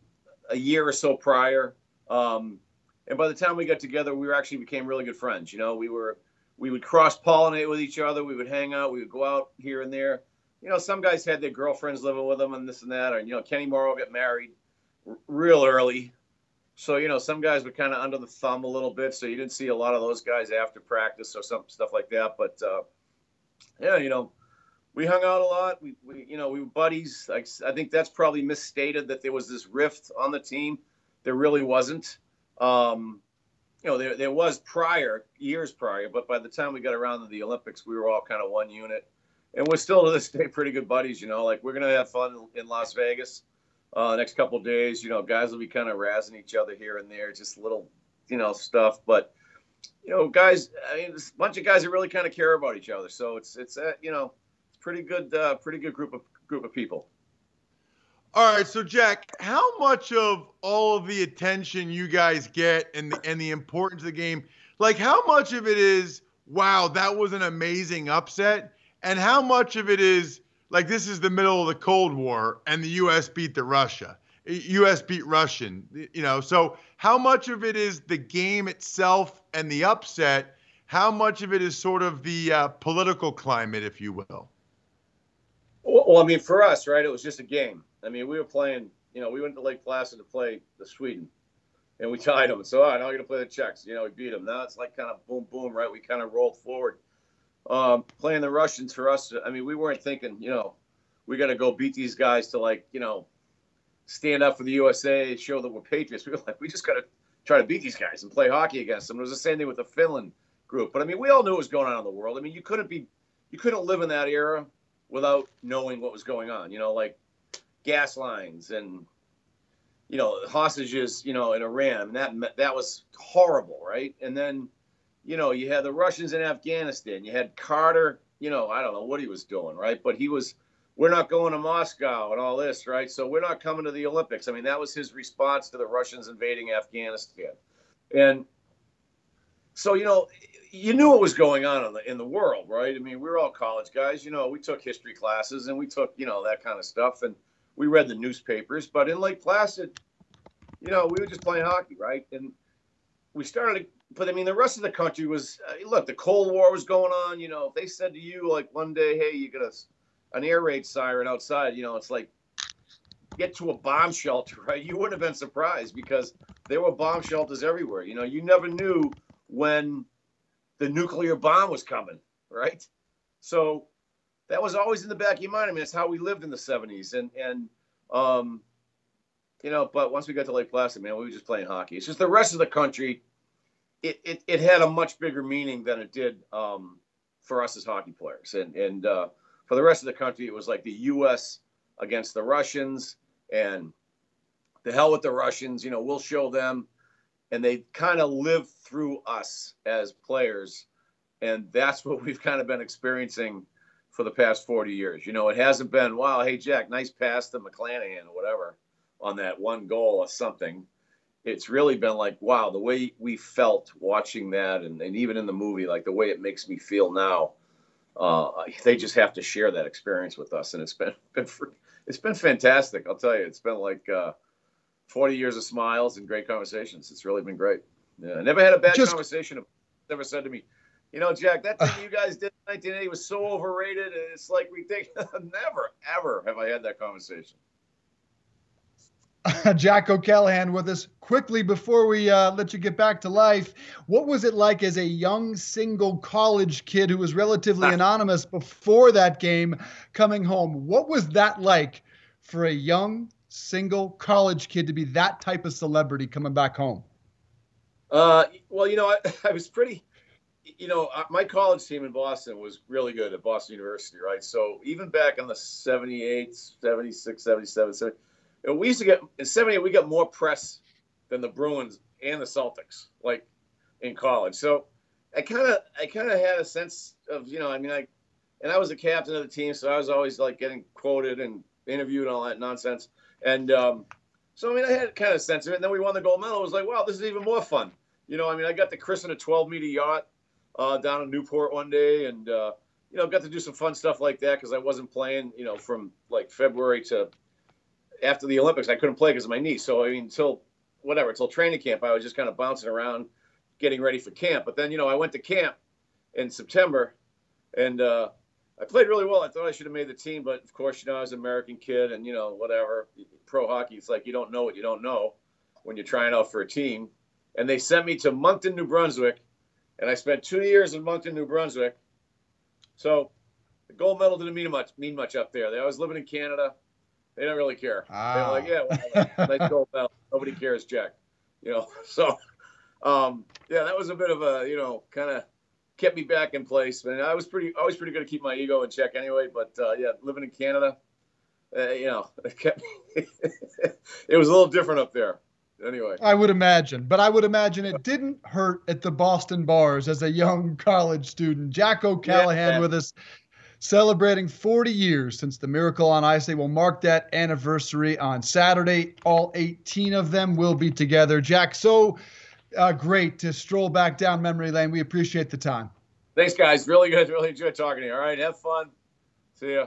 a year or so prior. Um, and by the time we got together, we were actually became really good friends. You know, we were we would cross pollinate with each other. We would hang out. We would go out here and there. You know, some guys had their girlfriends living with them and this and that. Or you know, Kenny Morrow got married r- real early. So you know, some guys were kind of under the thumb a little bit. So you didn't see a lot of those guys after practice or some stuff like that. But uh, yeah, you know, we hung out a lot. We, we you know, we were buddies. Like, I think that's probably misstated that there was this rift on the team. There really wasn't. Um, you know, there, there was prior, years prior, but by the time we got around to the Olympics, we were all kind of one unit. And we're still to this day pretty good buddies, you know, like we're to have fun in Las Vegas uh, next couple days. You know, guys will be kind of razzing each other here and there, just little, you know, stuff. But, you know, guys, I mean, there's a bunch of guys that really kind of care about each other. So it's, it's, uh, you know, it's pretty good, uh, pretty good group of, group of people. All right, so Jack, how much of all of the attention you guys get and the, and the importance of the game, like how much of it is, wow, that was an amazing upset, and how much of it is like this is the middle of the Cold War and the U.S. beat the Russia, U.S. beat Russian, you know, so how much of it is the game itself and the upset? How much of it is sort of the uh, political climate, if you will? Well, I mean, for us, right, it was just a game I mean, we were playing. You know, we went to Lake Placid to play the Sweden, and we tied them. So, all right, now we're gonna play the Czechs. You know, we beat them. Now it's like kind of boom, boom, right? We kind of rolled forward. Um, playing the Russians for us, I mean, we weren't thinking, you know, we got to go beat these guys to like, you know, stand up for the USA, show that we're patriots. [laughs] We were like, we just got to try to beat these guys and play hockey against them. It was the same thing with the Finland group. But I mean, we all knew what was going on in the world. I mean, you couldn't be, you couldn't live in that era without knowing what was going on. You know, like gas lines and you know hostages you know in Iran and that that was horrible right and then you know you had the Russians in Afghanistan you had Carter you know I don't know what he was doing right? But he was we're not going to Moscow and all this right? So we're not coming to the Olympics. I mean that was his response to the Russians invading Afghanistan. And so you know you knew what was going on in the in the world right? I mean we were all college guys you know we took history classes and we took you know that kind of stuff and we read the newspapers. But in Lake Placid, you know, we were just playing hockey, right? And we started, but I mean, the rest of the country was uh, look, the Cold War was going on. You know, if they said to you like one day, hey, you got a, an air raid siren outside, you know, it's like get to a bomb shelter, [laughs] right? You wouldn't have been surprised because there were bomb shelters everywhere. You know, you never knew when the nuclear bomb was coming, right? So that was always in the back of your mind. I mean, it's how we lived in the 70s. And, and, um, you know, but once we got to Lake Placid, man, we were just playing hockey. It's just the rest of the country, it, it, it had a much bigger meaning than it did um, for us as hockey players. And, and uh, for the rest of the country, it was like the U.S. against the Russians and the hell with the Russians. You know, we'll show them. And they kind of live through us as players. And that's what we've kind of been experiencing – for the past 40 years. You know, it hasn't been, wow, hey, Jack, nice pass to McClanahan or whatever on that one goal or something. It's really been like, wow, the way we felt watching that, and, and even in the movie, like the way it makes me feel now. Uh, they just have to share that experience with us, and it's been, [laughs] been it's been fantastic. I'll tell you, it's been like uh, 40 years of smiles and great conversations. It's really been great. Yeah, I never had a bad just, conversation. Never said to me, you know, Jack, that thing [sighs] you guys did in 1980 was so overrated. And it's like we think [laughs] Never, ever have I had that conversation. [laughs] Jack O'Callahan with us quickly before we uh, let you get back to life. What was it like as a young single college kid who was relatively anonymous before that game coming home? What was that like for a young single college kid to be that type of celebrity coming back home? Uh, well, you know, I, [laughs] I was pretty you know, my college team in Boston was really good at Boston University, right? So even back in the 78, 76, 77, 70, you know, we used to get, in 78, we got more press than the Bruins and the Celtics, like in college. So I kind of, I kind of had a sense of, you know, I mean, I, and I was the captain of the team, so I was always like getting quoted and interviewed and all that nonsense. And um, so, I mean, I had kind of sense of it. And then we won the gold medal. It was like, wow, this is even more fun. You know, I mean, I got to christen a 12 meter yacht uh, down in Newport one day, and uh, you know, got to do some fun stuff like that because I wasn't playing, you know, from like February to after the Olympics. I couldn't play because of my knee. So I mean, until whatever, until training camp, I was just kind of bouncing around, getting ready for camp. But then, you know, I went to camp in September, and uh, I played really well. I thought I should have made the team, but of course, you know, I was an American kid, and you know, whatever. Pro hockey, it's like you don't know what you don't know when you're trying out for a team. And they sent me to Moncton, New Brunswick, and I spent two years in Moncton, New Brunswick. So the gold medal didn't mean much mean much up there. I was living in Canada. They don't really care. Ah. They're like, yeah, well, nice gold medal. Nobody cares, Jack. You know, [laughs] so um, yeah, that was a bit of a you know kind of kept me back in place. And I was pretty always pretty good to keep my ego in check anyway. But uh, yeah, living in Canada, uh, you know, [laughs] it kept me, [laughs] it was a little different up there. Anyway, I would imagine, but I would imagine it didn't hurt at the Boston bars as a young college student. Jack O'Callahan Yeah. with us, celebrating 40 years since the Miracle on Ice. They will mark that anniversary on Saturday. All 18 of them will be together. Jack, so uh, great to stroll back down memory lane. We appreciate the time. thanks guys. Really good. Really enjoyed talking to you. All right, have fun. See ya.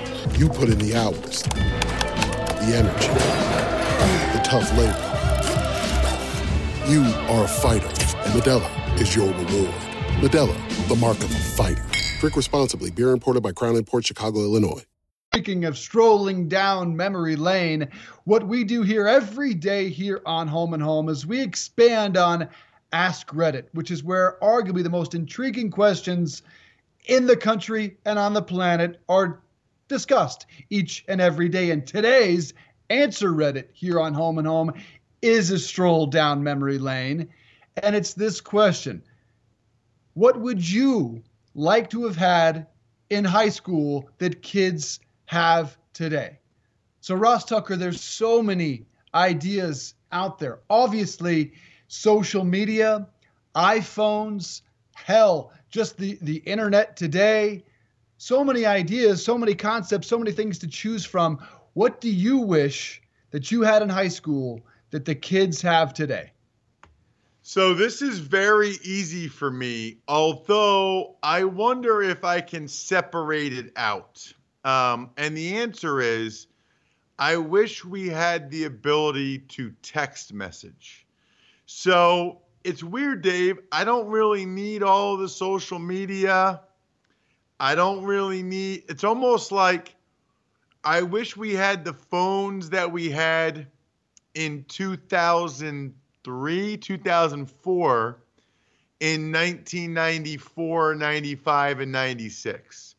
You put in the hours, the energy, the tough labor. You are a fighter, and Modelo is your reward. Modelo, the mark of a fighter. Drink responsibly. Beer imported by Crown Port Chicago, Illinois. Speaking of strolling down memory lane, what we do here every day here on Home and Home is we expand on Ask Reddit, which is where arguably the most intriguing questions in the country and on the planet are discussed each and every day. And today's Answer Reddit here on Home and Home is a stroll down memory lane. And it's this question What would you like to have had in high school that kids have today? So, Ross Tucker, there's so many ideas out there. Obviously, social media, iPhones, hell, just the, the internet today. So many ideas, so many concepts, so many things to choose from. What do you wish that you had in high school that the kids have today? So this is very easy for me, although I wonder if I can separate it out. Um, and the answer is I wish we had the ability to text message. So it's weird, Dave. I don't really need all the social media. I don't really need, it's almost like I wish we had the phones that we had in 2003, 2004, in 1994, 95, and 96.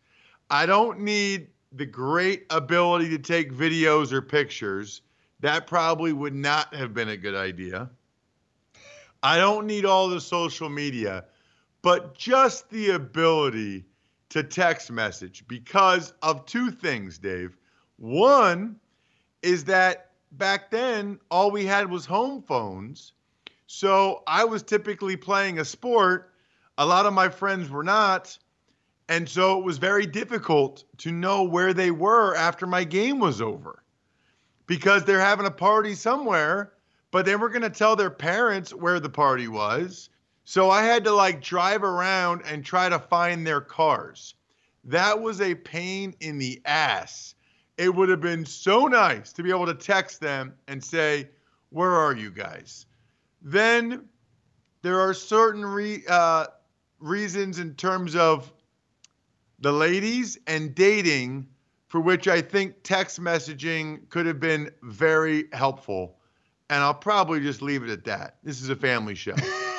I don't need the great ability to take videos or pictures. That probably would not have been a good idea. I don't need all the social media, but just the ability to text message because of two things, Dave. One is that back then all we had was home phones. So I was typically playing a sport. A lot of my friends were not. And so it was very difficult to know where they were after my game was over because they're having a party somewhere, but they were going to tell their parents where the party was. So I had to like drive around and try to find their cars. That was a pain in the ass. It would have been so nice to be able to text them and say, Where are you guys? Then there are certain re- uh, reasons in terms of the ladies and dating for which I think text messaging could have been very helpful. And I'll probably just leave it at that. This is a family show. [laughs]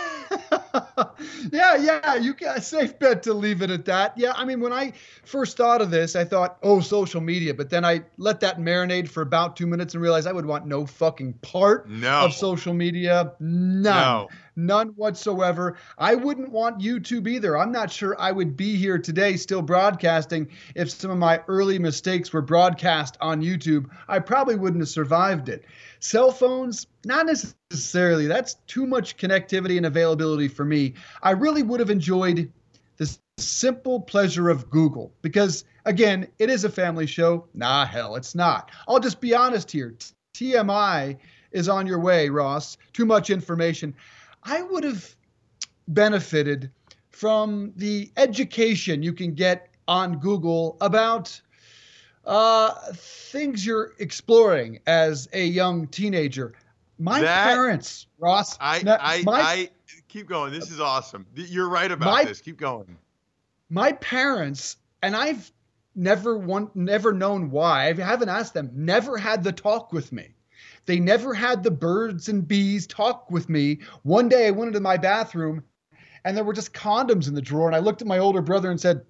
[laughs] yeah, yeah, you got a safe bet to leave it at that. Yeah, I mean, when I first thought of this, I thought, oh, social media. But then I let that marinate for about two minutes and realized I would want no fucking part No. of social media. None. No. None whatsoever. I wouldn't want YouTube either. I'm not sure I would be here today still broadcasting if some of my early mistakes were broadcast on YouTube. I probably wouldn't have survived it. Cell phones, not necessarily. That's too much connectivity and availability for me. I really would have enjoyed the simple pleasure of Google because, again, it is a family show. Nah, hell, it's not. I'll just be honest here. TMI is on your way, Ross. Too much information. I would have benefited from the education you can get on Google about uh, things you're exploring as a young teenager. My That- parents, Ross. I, I, my, I keep going. This is awesome. You're right about My- this. Keep going. my parents, and I've never one never known why. I haven't asked them. Never had the talk with me. They never had the birds and bees talk with me. One day I went into my bathroom, and there were just condoms in the drawer, and I looked at my older brother and said,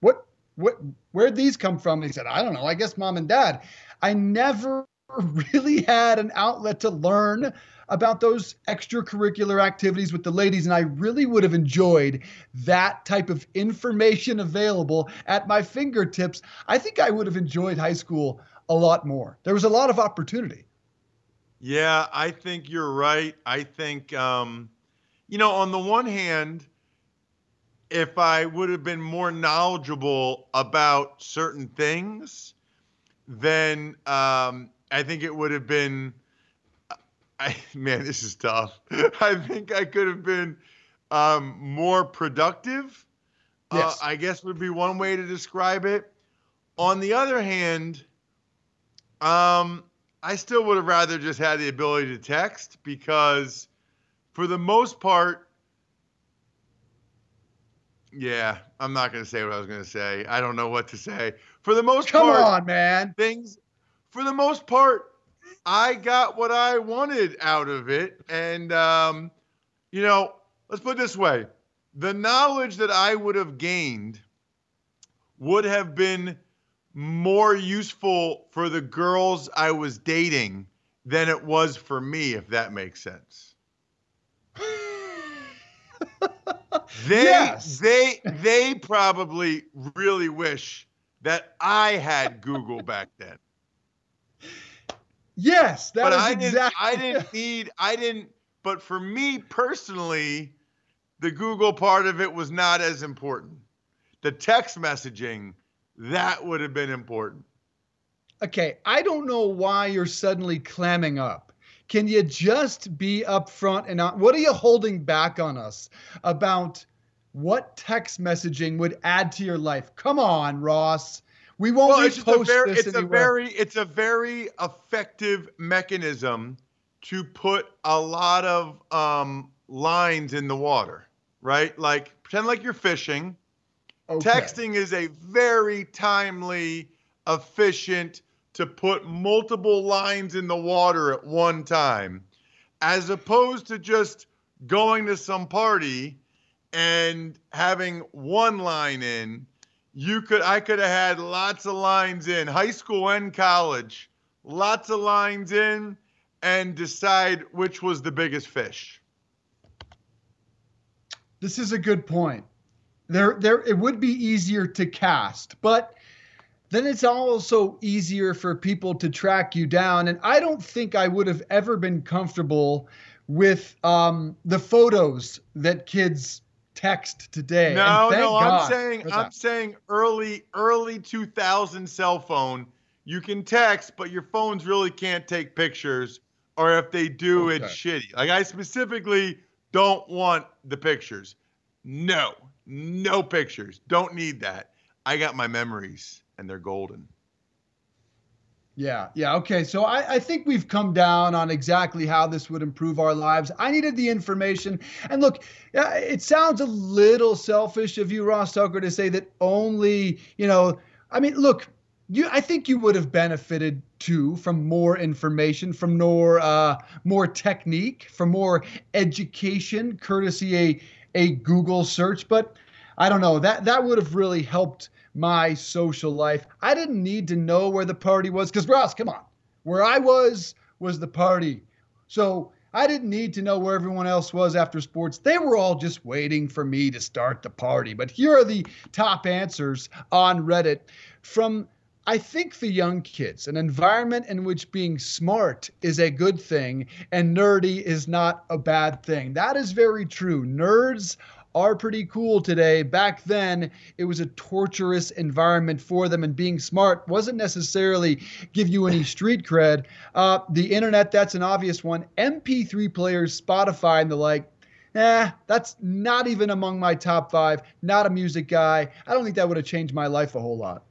"What? What? Where'd these come from?" And he said, "I don't know. I guess mom and dad." I never [laughs] really had an outlet to learn about those extracurricular activities with the ladies, and I really would have enjoyed that type of information available at my fingertips. I think I would have enjoyed high school a lot more. There was a lot of opportunity. Yeah, I think you're right. I think, um, you know, on the one hand, if I would have been more knowledgeable about certain things, then um, I think it would have been. I [laughs] man, this is tough. [laughs] I think I could have been um, more productive. Yes. Uh, I guess would be one way to describe it. On the other hand, um, I still would have rather just had the ability to text because, for the most part, yeah, I'm not going to say what I was going to say. I don't know what to say. For the most Come part, on, man. things, for the most part, I got what I wanted out of it. And, um, you know, let's put it this way the knowledge that I would have gained would have been more useful for the girls I was dating than it was for me, if that makes sense. [laughs] they Yes. they they probably really wish that I had Google back then. Yes, that but is I didn't exactly. I didn't [laughs] need I didn't but for me personally, the Google part of it was not as important. The text messaging, that would have been important. Okay, I don't know why you're suddenly clamming up. Can you just be upfront and not? What are you holding back on us about what text messaging would add to your life? Come on, Ross. We won't Well, it's a very it's a very it's a very effective mechanism to put a lot of um, lines in the water, right? Like pretend like you're fishing. Okay. Texting is a very timely, efficient to put multiple lines in the water at one time, as opposed to just going to some party and having one line in. You could I could have had lots of lines in high school and college, lots of lines in, and decide which was the biggest fish. This is a good point. There, there, it would be easier to cast, but then it's also easier for people to track you down. And I don't think I would have ever been comfortable with um, the photos that kids text today. No, no, God I'm saying I'm that. saying early early 2000 cell phone. You can text, but your phones really can't take pictures, or if they do, it's shitty. Like I specifically don't want the pictures. No, no pictures. Don't need that. I got my memories, and they're golden. Yeah, yeah. Okay. So I, I think we've come down on exactly how this would improve our lives. I needed the information. And look, it sounds a little selfish of you, Ross Tucker, to say that only, you know, I mean, look, you I think you would have benefited too from more information, from more uh more technique, from more education, courtesy a a Google search. But I don't know, that that would have really helped my social life. I didn't need to know where the party was because Ross, come on, where I was was the party. So I didn't need to know where everyone else was after sports. They were all just waiting for me to start the party. But here are the top answers on Reddit from I think the young kids, an environment in which being smart is a good thing and nerdy is not a bad thing. That is very true. Nerds are pretty cool today. Back then, it was a torturous environment for them, and being smart wasn't necessarily give you any [laughs] street cred. Uh, the internet, that's an obvious one. MP3 players, Spotify, and the like. Nah, that's not even among my top five. Not a music guy. I don't think that would have changed my life a whole lot.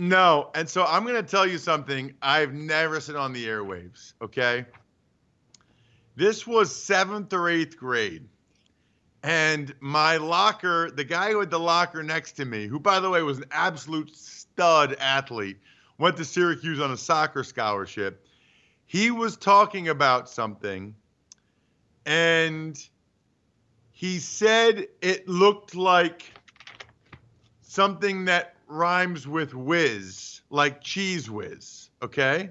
No, and so I'm going to tell you something I've never said on the airwaves, okay? This was seventh or eighth grade. And my locker, the guy who had the locker next to me, who, by the way, was an absolute stud athlete, went to Syracuse on a soccer scholarship. He was talking about something, and he said it looked like something that rhymes with whiz, like cheese whiz, okay?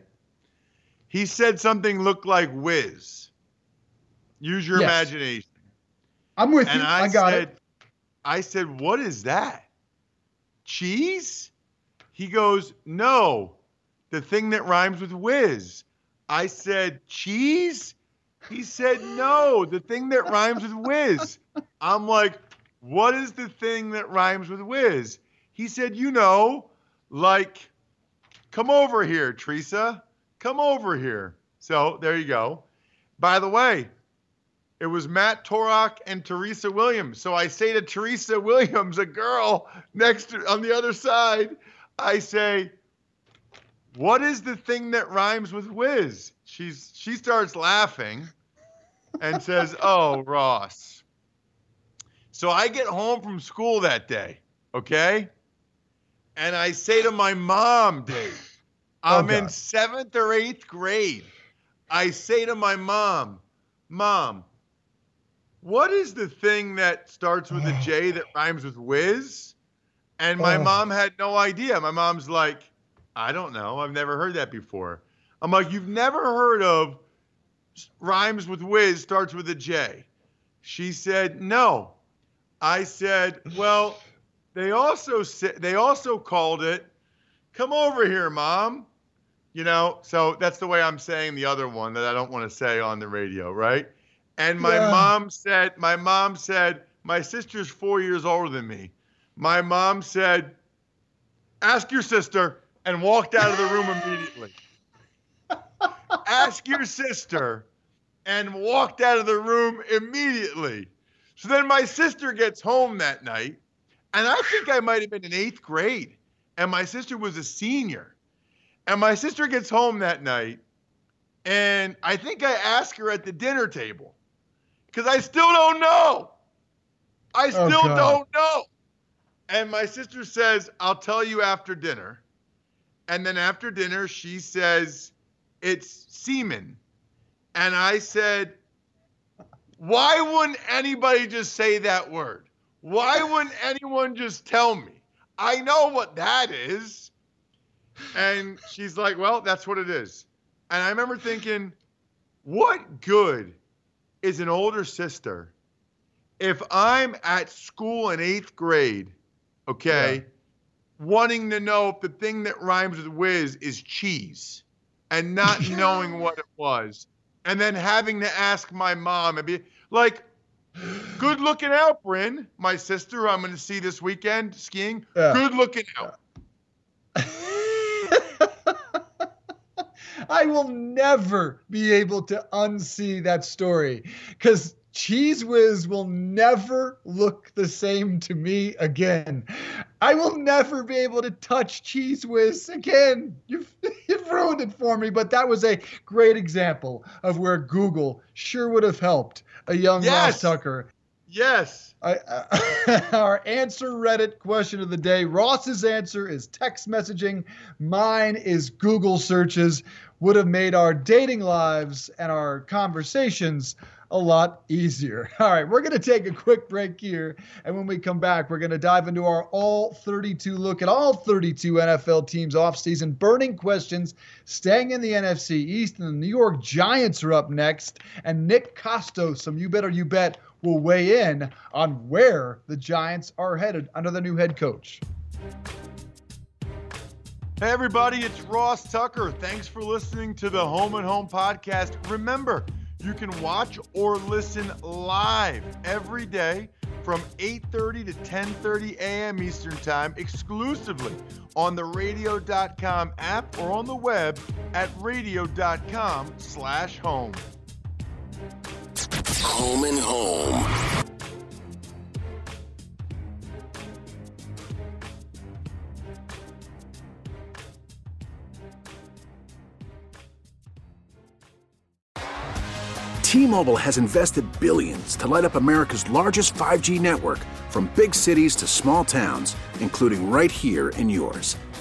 He said something looked like whiz. Use your Yes. imagination. I'm with And you. I, I, got said, it. I said, what is that? Cheese? He goes, no, the thing that rhymes with whiz. I said, cheese? He said, no, the thing that rhymes with whiz. [laughs] I'm like, what is the thing that rhymes with whiz? He said, you know, like, come over here, Teresa. Come over here. So there you go. By the way, it was Matt Torok and Teresa Williams. So I say to Teresa Williams, a girl next to on the other side, I say, "What is the thing that rhymes with whiz?" She's she starts laughing and [laughs] says, "Oh, Ross." So I get home from school that day, okay? And I say to my mom, Dave, oh, I'm in seventh or eighth grade. I say to my mom, Mom, what is the thing that starts with a J [sighs] that rhymes with whiz? And my Oh. mom had no idea. My mom's like, I don't know. I've never heard that before. I'm like, You've never heard of rhymes with whiz starts with a J? She said, No. I said, Well, they also said they also called it come over here, mom. You know, so that's the way I'm saying the other one that I don't want to say on the radio, right? And my Yeah. mom said, my mom said, my sister's four years older than me. My mom said, ask your sister, and walked out of the room immediately. [laughs] ask your sister, and walked out of the room immediately. So then my sister gets home that night, and I think I might have been in eighth grade, and my sister was a senior. And my sister gets home that night, and I think I asked her at the dinner table because I still don't know. I Oh, still God. don't know. And my sister says, I'll tell you after dinner. And then after dinner, she says, It's semen. And I said, Why wouldn't anybody just say that word? Why wouldn't anyone just tell me? I know what that is. And she's like, Well, that's what it is. And I remember thinking, What good is an older sister if I'm at school in eighth grade, okay, wanting to know if the thing that rhymes with whiz is cheese and not [laughs] knowing what it was, and then having to ask my mom and be like, good looking out, Bryn, my sister, I'm going to see this weekend skiing. Yeah. Good looking out. [laughs] I will never be able to unsee that story because Cheez Whiz will never look the same to me again. I will never be able to touch Cheez Whiz again. You've, [laughs] you've ruined it for me, but that was a great example of where Google sure would have helped a young Ross Tucker Yes. I, uh, [laughs] our answer Reddit question of the day. Ross's answer is text messaging. Mine is Google searches. Would have made our dating lives and our conversations a lot easier. [laughs] All right, we're going to take a quick break here. And when we come back, we're going to dive into our all 32 look at all 32 NFL teams offseason burning questions, staying in the NFC East. And the New York Giants are up next. And Nick Kostos, some You Better You Bet, will weigh in on where the Giants are headed under the new head coach. Hey, everybody, it's Ross Tucker. Thanks for listening to the Home and Home podcast. Remember, you can watch or listen live every day from 8:30 to 10:30 a.m. Eastern Time exclusively on the radio.com app or on the web at radio.com/home. Home and home. T-Mobile has invested billions to light up America's largest 5G network from big cities to small towns, including right here in yours.